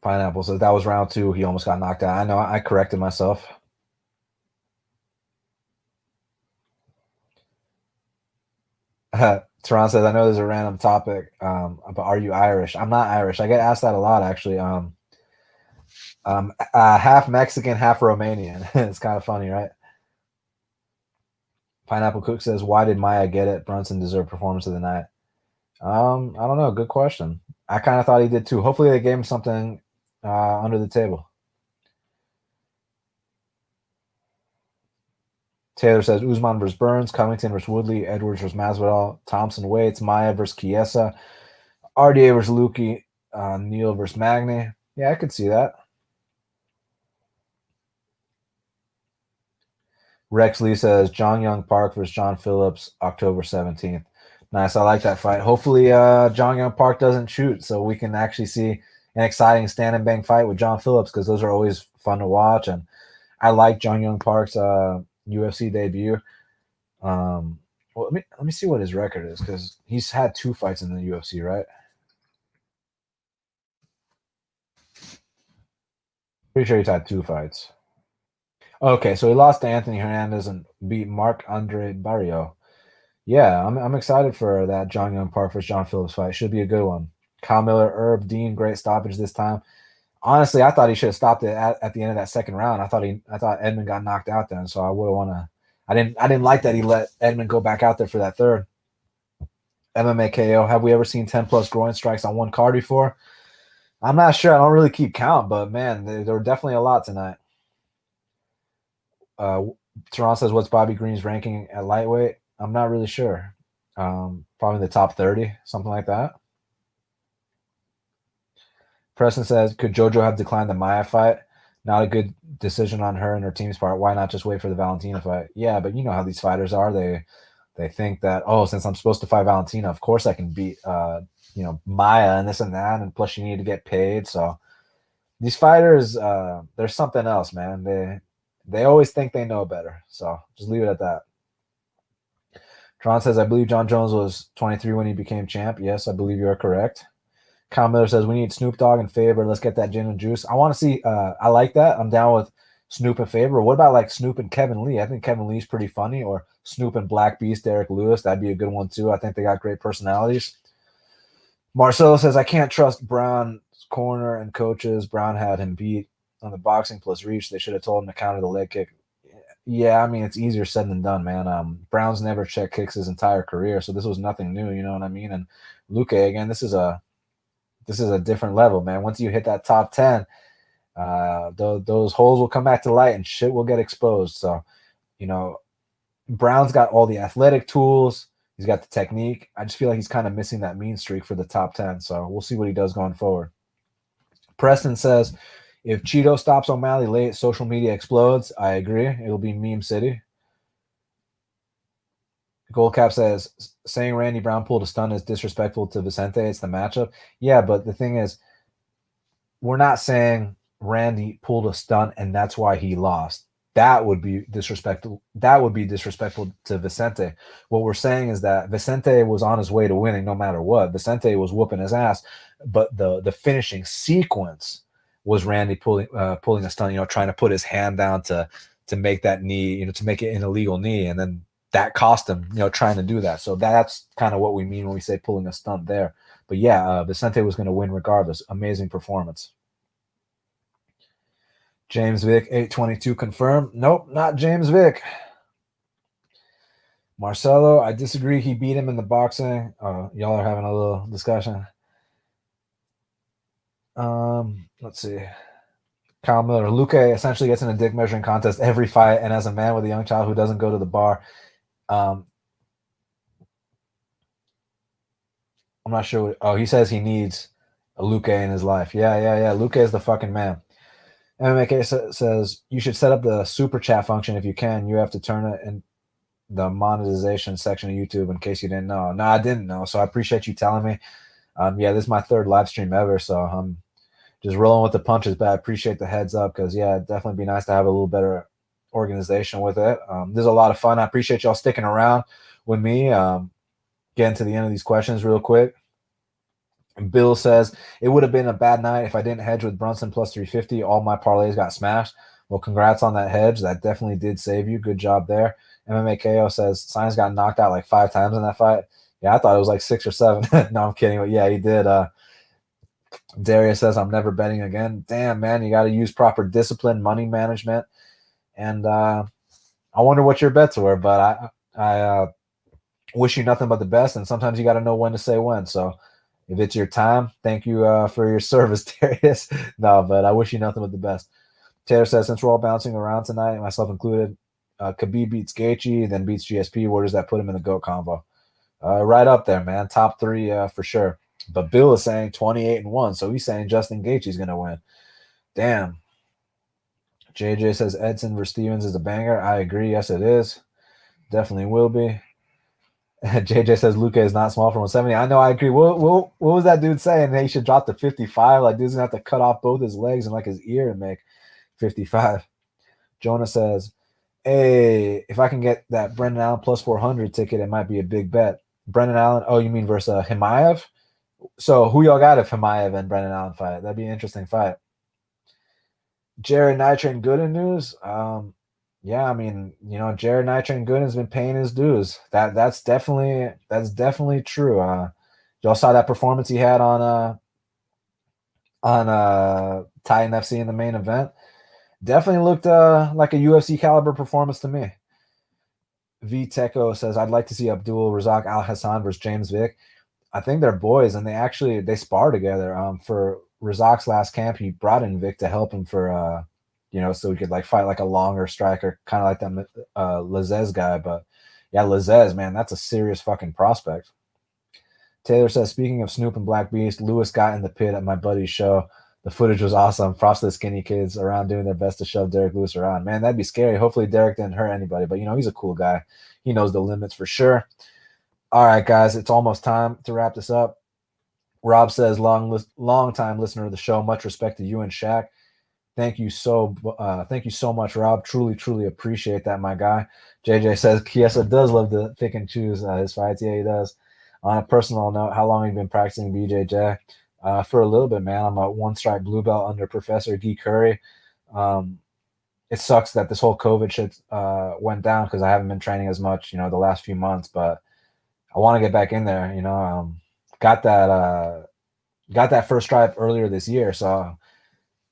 Pineapple says that was round two. He almost got knocked out. I know I corrected myself. Uh, Tehran says, I know there's a random topic, um, but are you Irish? I'm not Irish. I get asked that a lot, actually. Um, um, uh, half Mexican, half Romanian. it's kind of funny, right? Pineapple Cook says, "Why did Maia get it? Brunson deserved performance of the night." Um, I don't know. Good question. I kind of thought he did too. Hopefully, they gave him something uh, under the table. Taylor says Usman versus Burns, Covington versus Woodley, Edwards versus Masvidal, Thompson Waits, Maia versus Chiesa, RDA versus Luque, uh, Neal versus Magny. Yeah, I could see that. Rex Lee says Jun Yong Park versus John Phillips, October 17th. Nice. I like that fight. Hopefully, uh, Jun Yong Park doesn't shoot so we can actually see an exciting stand and bang fight with John Phillips because those are always fun to watch. And I like Jun Yong Park's uh, UFC debut. Um, well, let me let me see what his record is because he's had two fights in the UFC, right? Pretty sure he's had two fights. Okay, so he lost to Anthony Hernandez and beat Marc-André Barriault. Yeah, I'm, I'm excited for that Jun Yong Park versus John Phillips fight. Should be a good one. Kyle Miller, Herb Dean, great stoppage this time. Honestly, I thought he should have stopped it at, at the end of that second round. I thought he, I thought Edmen got knocked out then, so I would want to. I didn't, I didn't like that he let Edmen go back out there for that third. MMA KO. Have we ever seen 10 plus groin strikes on one card before? I'm not sure. I don't really keep count, but man, there, there were definitely a lot tonight. Uh, Toronto says, "What's Bobby Green's ranking at lightweight?" I'm not really sure. Um, probably the top 30, something like that. Preston says, "Could JoJo have declined the Maia fight? Not a good decision on her and her team's part. Why not just wait for the Valentina fight? Yeah, but you know how these fighters are. They they think that oh, since I'm supposed to fight Valentina, of course I can beat uh, you know Maia and this and that, and plus you need to get paid. So these fighters, uh, there's something else, man. They they always think they know better. So just leave it at that. Tron says, I believe Jon Jones was 23 when he became champ. Yes, I believe you are correct. Kyle Miller says, we need Snoop Dogg and Faber. Let's get that gin and juice. I want to see, uh, I like that. I'm down with Snoop and Faber. What about like Snoop and Kevin Lee? I think Kevin Lee's pretty funny. Or Snoop and Black Beast, Derek Lewis. That'd be a good one too. I think they got great personalities. Marcelo says, I can't trust Brown's corner and coaches. Brown had him beat on the boxing plus reach. They should have told him to counter the leg kick. Yeah, I mean it's easier said than done, man. Um, Brown's never checked kicks his entire career, so this was nothing new. You know what I mean? And Luque again, this is a this is a different level, man. Once you hit that top ten, uh, th- those holes will come back to light and shit will get exposed. So, you know, Brown's got all the athletic tools. He's got the technique. I just feel like he's kind of missing that mean streak for the top 10. So we'll see what he does going forward. Preston says, if Chito stops O'Malley late, social media explodes. I agree. It'll be meme city. Goldcap says saying Randy Brown pulled a stun is disrespectful to Vicente. It's the matchup. Yeah, but the thing is, we're not saying Randy pulled a stunt and that's why he lost. That would be disrespectful. That would be disrespectful to Vicente. What we're saying is that Vicente was on his way to winning no matter what. Vicente was whooping his ass, but the the finishing sequence was Randy pulling uh, pulling a stunt, you know, trying to put his hand down to to make that knee, you know, to make it an illegal knee, and then that cost him, you know, trying to do that. So that's kind of what we mean when we say pulling a stunt there. But yeah, uh, Vicente was going to win regardless. Amazing performance. James Vick, 822 confirmed. Nope, not James Vick. Marcelo, I disagree. He beat him in the boxing. Uh, y'all are having a little discussion. Um, let's see. Kyle Miller. Luque essentially gets in a dick measuring contest every fight, and as a man with a young child who doesn't go to the bar, um, I'm not sure. What, oh, he says he needs a Luque in his life. Yeah, yeah, yeah. Luque is the fucking man. MMK says you should set up the super chat function if you can. You have to turn it in the monetization section of YouTube in case you didn't know. No, I didn't know. So I appreciate you telling me. Um, yeah, this is my third live stream ever, so I'm just rolling with the punches. But I appreciate the heads up because yeah, it'd definitely be nice to have a little better organization with it. Um, there's a lot of fun. I appreciate y'all sticking around with me. Um, getting to the end of these questions real quick. Bill says it would have been a bad night if I didn't hedge with Brunson plus 350. All my parlays got smashed. Well, congrats on that hedge. That definitely did save you. Good job there. MMA KO says Saenz got knocked out like five times in that fight. Yeah, I thought it was like six or seven. no, I'm kidding. But yeah, he did. Uh, Darius says I'm never betting again. Damn, man, you got to use proper discipline, money management, and uh, I wonder what your bets were. But I, I uh, wish you nothing but the best. And sometimes you got to know when to say when. So if it's your time, thank you uh, for your service, Darius. no, but I wish you nothing but the best. Taylor says, since we're all bouncing around tonight, myself included, uh, Khabib beats Gaethje, then beats GSP. Where does that put him in the GOAT combo? Uh, right up there, man. Top three uh, for sure. But Bill is saying 28 and 1. So he's saying Justin Gaethje's going to win. Damn. JJ says Edson versus Stevens is a banger. I agree. Yes, it is. Definitely will be. JJ says Luque is not small for 170. I know, I agree. What, what, what was that dude saying? He should drop to 55. Like, dude's gonna have to cut off both his legs and like his ear and make 55. Jonah says, Hey, if I can get that Brendan Allen plus 400 ticket, it might be a big bet. Brendan Allen, oh, you mean versus uh? So, who y'all got if Chimaev and Brendan Allen fight? That'd be an interesting fight. Jared Night Train Gooden news. Um, yeah, I mean, you know, Jared Night Train Gooden has been paying his dues. That that's definitely that's definitely true. Uh, y'all saw that performance he had on uh on uh Titan FC in the main event. Definitely looked uh like a UFC caliber performance to me. V Teco says I'd like to see Abdul Razak Alhassan versus James Vick. I think they're boys, and they actually they spar together. Um, for Razak's last camp, he brought in Vick to help him for uh, you know, so he could like fight like a longer striker, kind of like that uh Lazzez guy. But yeah, Lazzez, man, that's a serious fucking prospect. Taylor says, speaking of Snoop and Black Beast, Lewis got in the pit at my buddy's show. The footage was awesome. Props to the skinny kids around doing their best to shove Derek Lewis around. Man, that'd be scary. Hopefully Derek didn't hurt anybody, but you know, he's a cool guy. He knows the limits for sure. All right, guys, it's almost time to wrap this up. Rob says, long, long time listener of the show. Much respect to you and Shaq. Thank you so, uh, thank you so much, Rob. Truly, truly appreciate that, my guy. JJ says Chiesa does love to pick and choose uh, his fights. Yeah, he does. On a personal note, how long have you been practicing BJJ? Uh, for a little bit, man. I'm a one stripe blue belt under Professor Guy Curry. Um, it sucks that this whole COVID shit uh, went down because I haven't been training as much, you know, the last few months. But I want to get back in there. You know, um, got that uh, got that first stripe earlier this year. So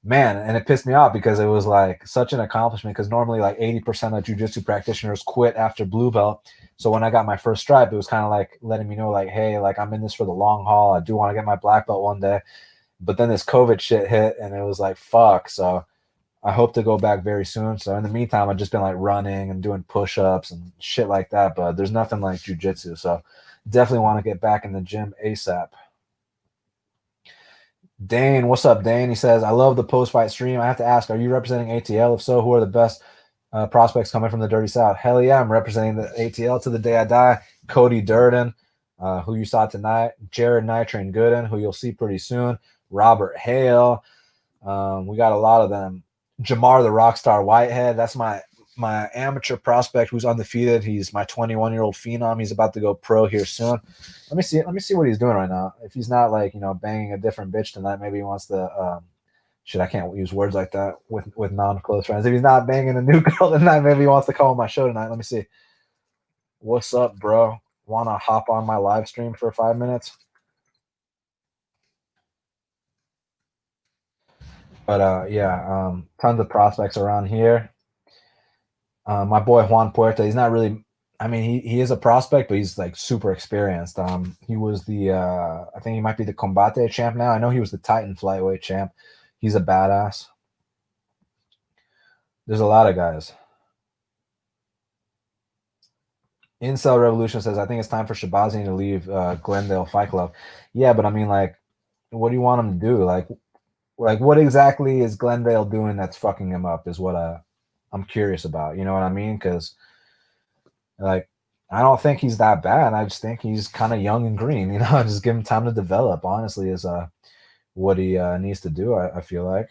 man, and it pissed me off because it was like such an accomplishment. Because normally, like eighty percent of jujitsu practitioners quit after blue belt. So when I got my first stripe, it was kind of like letting me know, like, hey, like I'm in this for the long haul. I do want to get my black belt one day. But then this COVID shit hit, and it was like, fuck. So I hope to go back very soon. So in the meantime, I've just been like running and doing push ups and shit like that. But there's nothing like jujitsu. So definitely want to get back in the gym ASAP. Dane, what's up, Dane? He says, I love the post fight stream. I have to ask, are you representing ATL? If so, who are the best uh, prospects coming from the Dirty South? Hell yeah, I'm representing the ATL to the day I die. Cody Durden, uh, who you saw tonight. Jared Night Train Gooden, who you'll see pretty soon. Robert Hale. Um, we got a lot of them. Jamar the Rockstar Whitehead. That's my my amateur prospect who's undefeated. He's my 21 year old phenom. He's about to go pro here soon. Let me see. Let me see what he's doing right now. If he's not like you know banging a different bitch tonight, maybe he wants to. Um, shit, I can't use words like that with with non close friends. If he's not banging a new girl tonight, maybe he wants to come on my show tonight. Let me see. What's up, bro? Want to hop on my live stream for five minutes? But uh, yeah, um, tons of prospects around here. Uh, my boy Juan Puerta, he's not really. I mean, he, he is a prospect, but he's like super experienced. Um, he was the uh, I think he might be the Combate champ now. I know he was the Titan flyweight champ. He's a badass. There's a lot of guys. Incel Revolution says, I think it's time for Shahbazyan to leave uh, Glendale Fight Club. Yeah, but I mean, like, what do you want him to do? Like, like what exactly is Glendale doing that's fucking him up? Is what uh I'm curious about. You know what I mean? Because like I don't think he's that bad. I just think he's kind of young and green. You know, just give him time to develop. Honestly, is uh what he uh, needs to do. I, I feel like.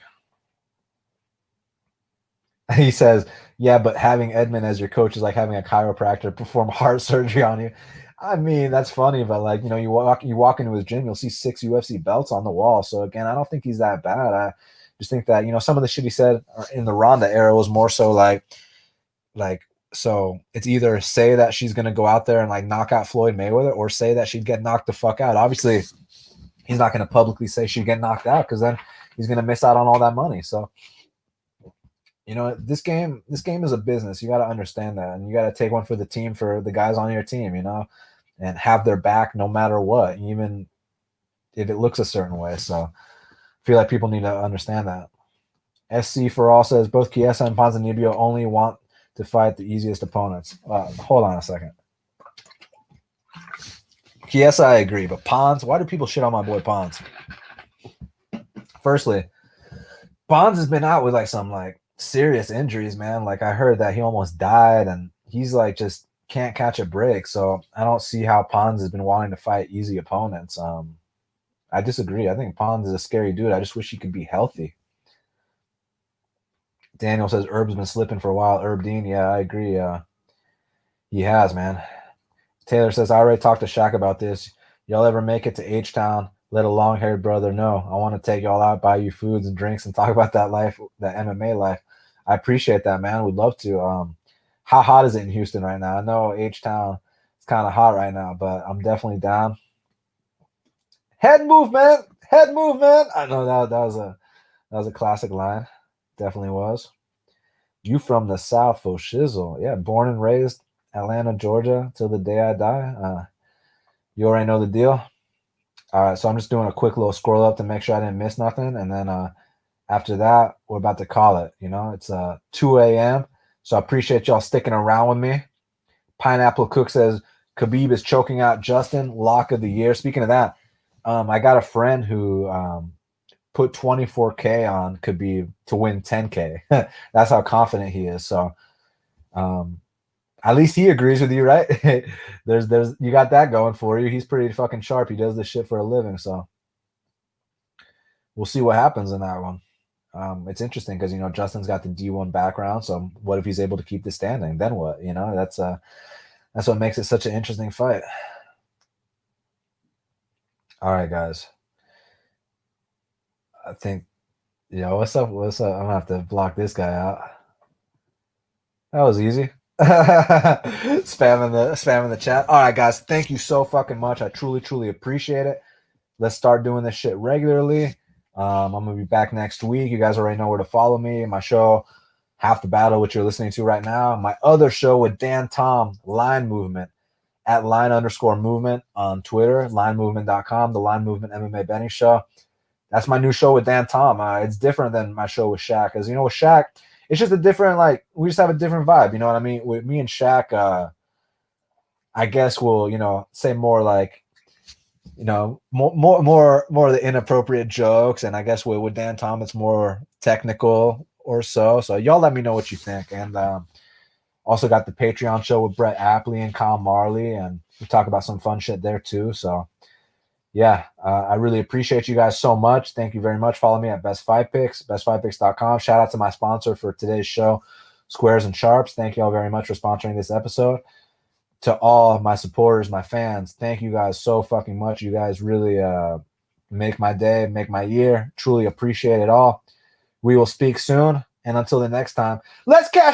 He says, "Yeah, but having Edmond as your coach is like having a chiropractor perform heart surgery on you." I mean, that's funny, but like you know, you walk you walk into his gym, you'll see six UFC belts on the wall. So again, I don't think he's that bad. I just think that you know some of the shit he said in the Ronda era was more so like, like so it's either say that she's gonna go out there and like knock out Floyd Mayweather, or say that she'd get knocked the fuck out. Obviously, he's not gonna publicly say she'd get knocked out because then he's gonna miss out on all that money. So you know this game this game is a business you got to understand that and you got to take one for the team for the guys on your team you know and have their back no matter what even if it looks a certain way so I feel like people need to understand that. SC for all says both Chiesa and Ponzinibbio only want to fight the easiest opponents. Uh, hold on a second. Yes, I agree. But Pons, why do people shit on my boy Pons? Firstly, Pons has been out with like some like serious injuries, man. Like I heard that he almost died, and he's like just can't catch a break. So I don't see how Pons has been wanting to fight easy opponents. Um, I disagree. I think Pons is a scary dude. I just wish he could be healthy. Daniel says Herb's been slipping for a while. Herb Dean, yeah, I agree. Uh, he has, man. Taylor says I already talked to Shaq about this. Y'all ever make it to H Town? Let a long haired brother know. I want to take y'all out, buy you foods and drinks, and talk about that life, that MMA life. I appreciate that, man. We'd love to. Um, how hot is it in Houston right now? I know H Town is kind of hot right now, but I'm definitely down. Head movement, head movement. I know that that was a that was a classic line. Definitely was. You from the South for shizzle. Yeah, born and raised Atlanta, Georgia, till the day I die. Uh, you already know the deal. All right, so I'm just doing a quick little scroll up to make sure I didn't miss nothing, and then uh, after that, we're about to call it. You know, it's uh 2 a.m. So I appreciate y'all sticking around with me. Pineapple Cook says Khabib is choking out Justin, lock of the year. Speaking of that, um, I got a friend who um, put 24k on Khabib to win 10k. That's how confident he is. So um, at least he agrees with you, right? there's there's you got that going for you. He's pretty fucking sharp. He does this shit for a living. So we'll see what happens in that one. Um, it's interesting because you know Justin's got the D1 background. So what if he's able to keep the standing? Then what? You know, that's uh that's what makes it such an interesting fight. All right, guys. I think, yo, what's up? What's up? I'm gonna have to block this guy out. That was easy. spamming the spamming the chat. All right, guys. Thank you so fucking much. I truly, truly appreciate it. Let's start doing this shit regularly. Um, I'm gonna be back next week. You guys already know where to follow me. My show, Half the Battle, which you're listening to right now. My other show with Dan Tom, Line Movement, at line underscore movement on Twitter, linemovement.com, the Line Movement MMA Betting Show. That's my new show with Dan Tom. Uh, it's different than my show with Shaq, because you know with Shaq, it's just a different like we just have a different vibe. You know what I mean? With me and Shaq, uh, I guess we'll you know say more like you know, more more more more of the inappropriate jokes, and I guess with, with Dan Tom, it's more technical or so. So y'all let me know what you think, and um, also got the Patreon show with Brett Apley and Kyle Marley, and we talk about some fun shit there too. So yeah, uh, I really appreciate you guys so much. Thank you very much. Follow me at Best Five Picks, bestfivepicks.com. Shout out to my sponsor for today's show, Squares and Sharps. Thank you all very much for sponsoring this episode to all my supporters, my fans, thank you guys so fucking much. You guys really uh, make my day, make my year. Truly appreciate it all. We will speak soon. And until the next time, let's cash